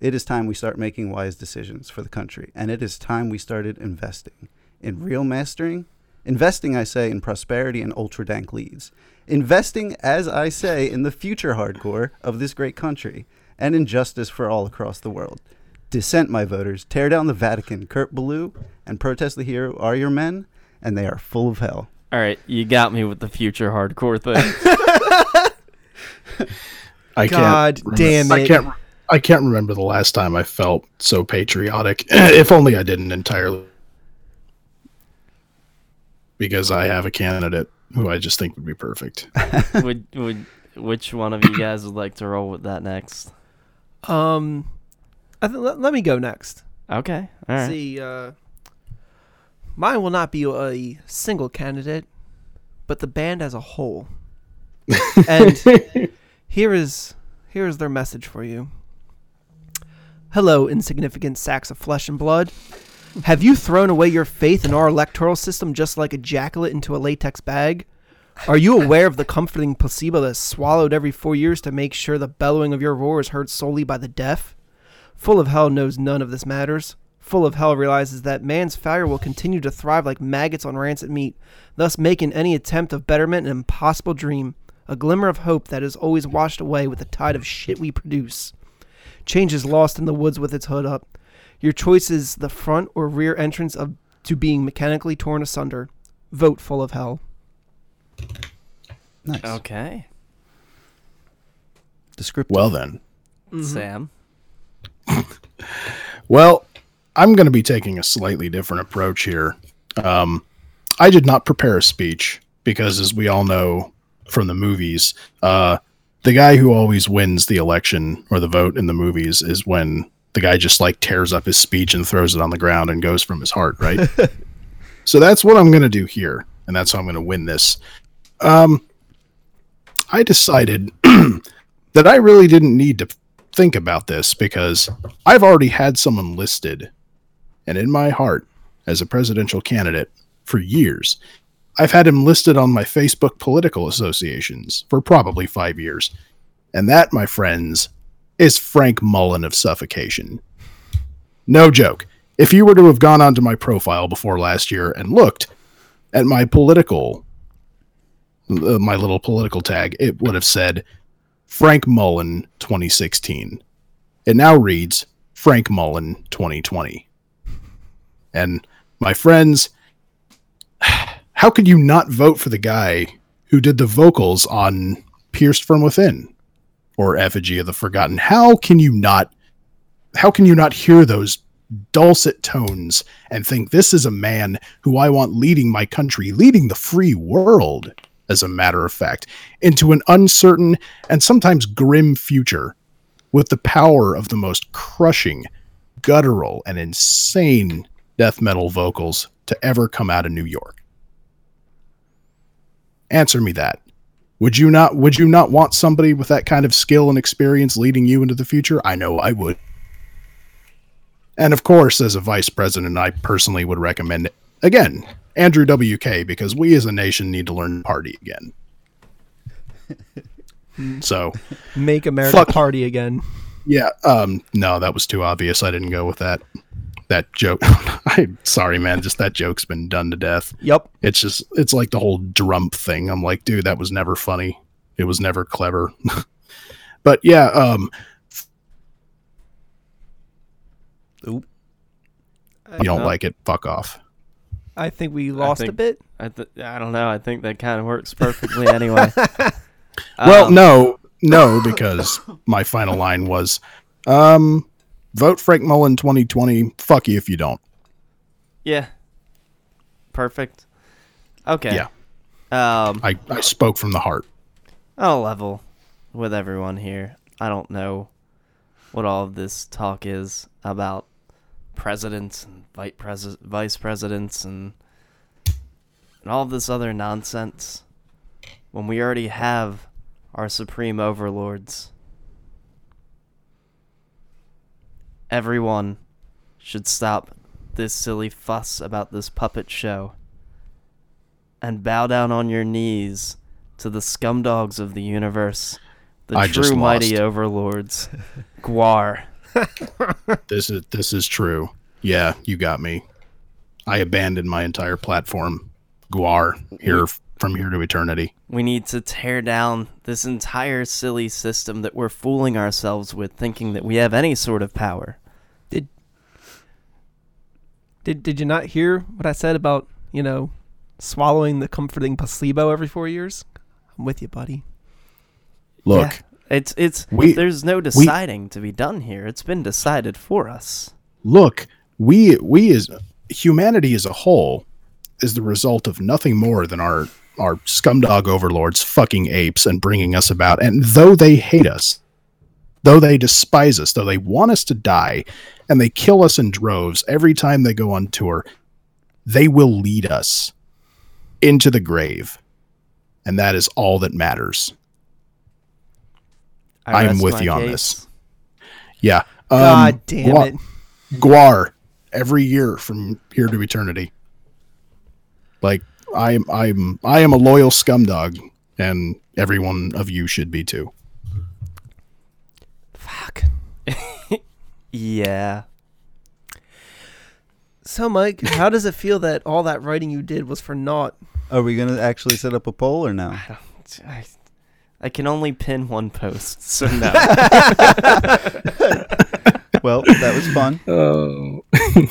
It is time we start making wise decisions for the country, and it is time we started investing in real mastering. Investing, I say, in prosperity and ultra dank leads. Investing, as I say, in the future hardcore of this great country and in justice for all across the world. Dissent, my voters. Tear down the Vatican. Kurt Ballou and Protest the Hero are your men, and they are full of hell. All right, you got me with the future hardcore thing. *laughs* *laughs* I God can't. damn I it. can't. I can't remember the last time I felt so patriotic. *clears throat* if only I didn't entirely, because I have a candidate who I just think would be perfect. *laughs* would would which one of you guys would like to roll with that next? Um, I th- let, let me go next. Okay, all right. See, uh, Mine will not be a single candidate, but the band as a whole. *laughs* and here is here is their message for you. Hello, insignificant sacks of flesh and blood. Have you thrown away your faith in our electoral system just like a jacklet into a latex bag? Are you aware of the comforting placebo that is swallowed every four years to make sure the bellowing of your roar is heard solely by the deaf? Full of Hell knows none of this matters. Full of Hell realizes that man's fire will continue to thrive like maggots on rancid meat, thus making any attempt of betterment an impossible dream, a glimmer of hope that is always washed away with the tide of shit we produce. Change is lost in the woods with its hood up. Your choice is the front or rear entrance of to being mechanically torn asunder. Vote Full of Hell. Nice. Okay. Descriptive. Well then. Sam. *laughs* Well, I'm going to be taking a slightly different approach here. Um, I did not prepare a speech because, as we all know from the movies, uh, the guy who always wins the election or the vote in the movies is when the guy just like tears up his speech and throws it on the ground and goes from his heart, right? *laughs* so that's what I'm going to do here, and that's how I'm going to win this. Um, I decided *clears throat* that I really didn't need to think about this because I've already had someone listed and in my heart as a presidential candidate for years. I've had him listed on my Facebook political associations for probably five years. And that, my friends, is Frank Mullen of Suffocation. No joke. If you were to have gone onto my profile before last year and looked at my political, uh, my little political tag, it would have said Frank Mullen 2016. It now reads Frank Mullen 2020. And my friends, how could you not vote for the guy who did the vocals on Pierced from Within or Effigy of the Forgotten? How can you not how can you not hear those dulcet tones and think this is a man who I want leading my country, leading the free world, as a matter of fact, into an uncertain and sometimes grim future with the power of the most crushing, guttural, and insane death metal vocals to ever come out of New York? Answer me that. Would you not would you not want somebody with that kind of skill and experience leading you into the future? I know I would. And of course, as a vice president, I personally would recommend it. Again, Andrew WK, because we as a nation need to learn to party again. *laughs* so, Make America Fuck. party again. yeah, um, no, that was too obvious. I didn't go with that. That joke. *laughs* I'm sorry, man. Just that joke's been done to death. Yep. It's just, it's like the whole drum thing. I'm like, dude, that was never funny. It was never clever. *laughs* but yeah, um, Oop. you don't No. like it, fuck off. I think we lost a bit. I, th- I don't know. I think that kind of works perfectly anyway. *laughs* Well, Um, no, no, because my final line was, um, vote Frank Mullen 2020. Fuck you if you don't. Yeah. Perfect. Okay. Yeah. Um, I, I spoke from the heart. I'll level with everyone here. I don't know what all of this talk is about presidents and vice, pres- vice presidents and and all of this other nonsense when we already have our supreme overlords. Everyone should stop this silly fuss about this puppet show and bow down on your knees to the scumdogs of the universe, the I true mighty overlords, *laughs* Gwar. This is this is true. Yeah, you got me. I abandoned my entire platform. Gwar here from here to eternity. We need to tear down this entire silly system that we're fooling ourselves with, thinking that we have any sort of power. Did Did did you not hear what I said about you know swallowing the comforting placebo every four years? I'm with you, buddy. Look, Yeah. It's it's We- there's no deciding to be done here. It's been decided for us. look, we we as humanity as a whole is the result of nothing more than our our scumdog overlords fucking apes and bringing us about. And though they hate us, though they despise us, though they want us to die, and they kill us in droves every time they go on tour, they will lead us into the grave. And that is all that matters. I am with you on case. this. Yeah. Um, God damn it. Gwar every year from here to eternity. Like I'm I'm I am a loyal scumdog and every one of you should be too. Fuck. *laughs* Yeah. So, Mike, *laughs* how does it feel that all that writing you did was for naught? Are we gonna actually set up a poll or no? I, I can only pin one post, so *laughs* no. Well, that was fun. *laughs* Oh.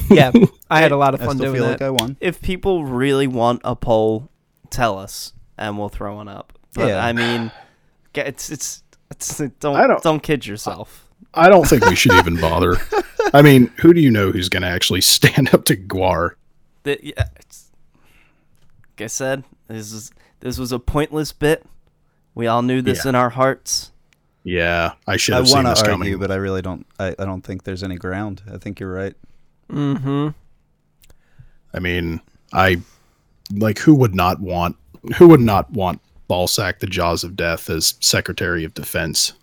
Yeah, I had a lot of I fun still doing feel that. like I won. if people really want a poll, tell us and we'll throw one up. But Yeah. I mean, g- it's it's, it's don't I don't- don't kid yourself. I don't think we should even bother. I mean, who do you know who's going to actually stand up to Gwar? The, yeah, it's, like I said, this is this was a pointless bit. We all knew this Yeah. in our hearts. Yeah, I should I have seen want to argue, coming. but I really don't. I, I don't think there's any ground. I think you're right. Mm-hmm. I mean, I like who would not want who would not want Balsac the Jaws of Death as Secretary of Defense?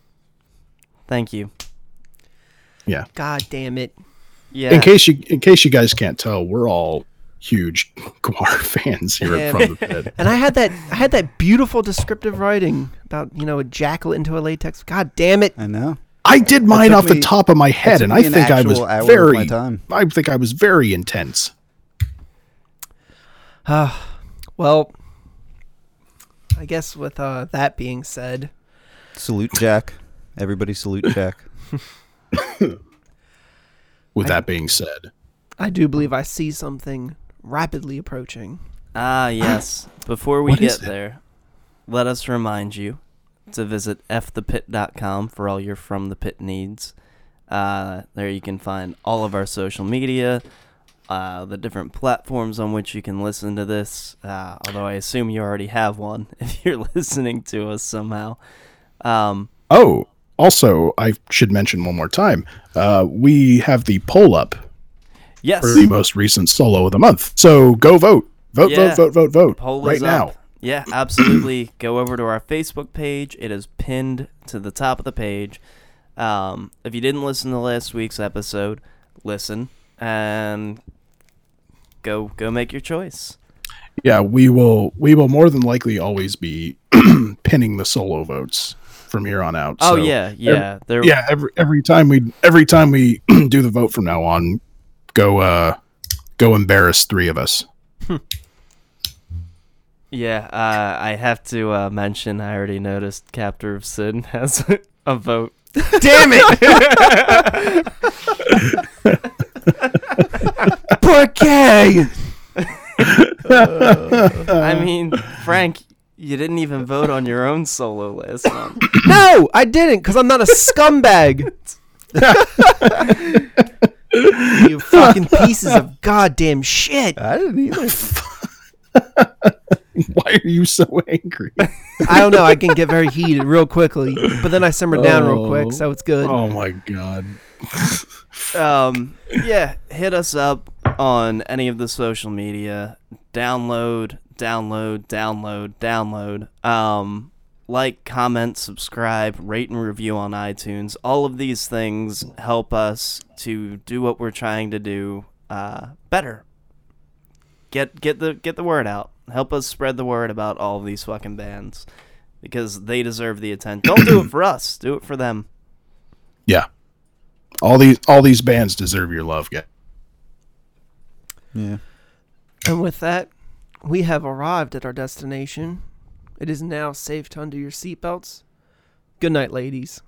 Thank you. Yeah. God damn it. Yeah. In case you in case you guys can't tell, we're all huge *laughs* Gwar fans here Yeah. at From the Pit. *laughs* And I had that I had that beautiful descriptive writing about, you know, a jackal into a latex. God damn it. I know. I did mine took off the top of my head, and I think I was actual hour of very. time. I think I was very intense. *sighs* Well, I guess with uh, that being said, Salute Jack. Everybody salute Jack. *laughs* With that being said, I do believe I see something rapidly approaching. Ah, *laughs* yes. Before we What is get it? there, let us remind you to visit fthepit.com for all your From the Pit needs. Uh, there you can find all of our social media, uh, the different platforms on which you can listen to this. Uh, although I assume you already have one *laughs* if you're listening to us somehow. Um, oh, also I should mention one more time. Uh, we have the poll up yes. for the most recent solo of the month. So go vote, vote, Yeah. vote, vote, vote, vote Poll right now. up. Yeah, absolutely. *clears throat* Go over to our Facebook page. It is pinned to the top of the page. Um, if you didn't listen to last week's episode, listen and go go make your choice. Yeah, we will. We will more than likely always be *clears throat* pinning the solo votes from here on out. Oh So, yeah, yeah. There, yeah. Every every time we every time we *clears throat* do the vote from now on, go uh go embarrass three of us. yeah. Uh, I have to uh, mention. I already noticed Captor of Sin *laughs* has a vote. Damn it! *laughs* Porque? I mean, Frank, you didn't even vote on your own solo last month. No, I didn't, because I'm not a scumbag. *laughs* *laughs* you fucking pieces of *laughs* goddamn shit. I didn't either. *laughs* Why are you so angry? I don't know. I can get very heated real quickly, but then I simmer down real quick, so it's good. Oh my god. um yeah hit us up on any of the social media download download download download um like comment subscribe rate and review on itunes all of these things help us to do what we're trying to do uh better get get the get the word out help us spread the word about all of these fucking bands because they deserve the attention don't do it for us do it for them Yeah. All these all these bands deserve your love, guys. Yeah. And with that, we have arrived at our destination. It is now safe to undo your seatbelts. Good night, ladies.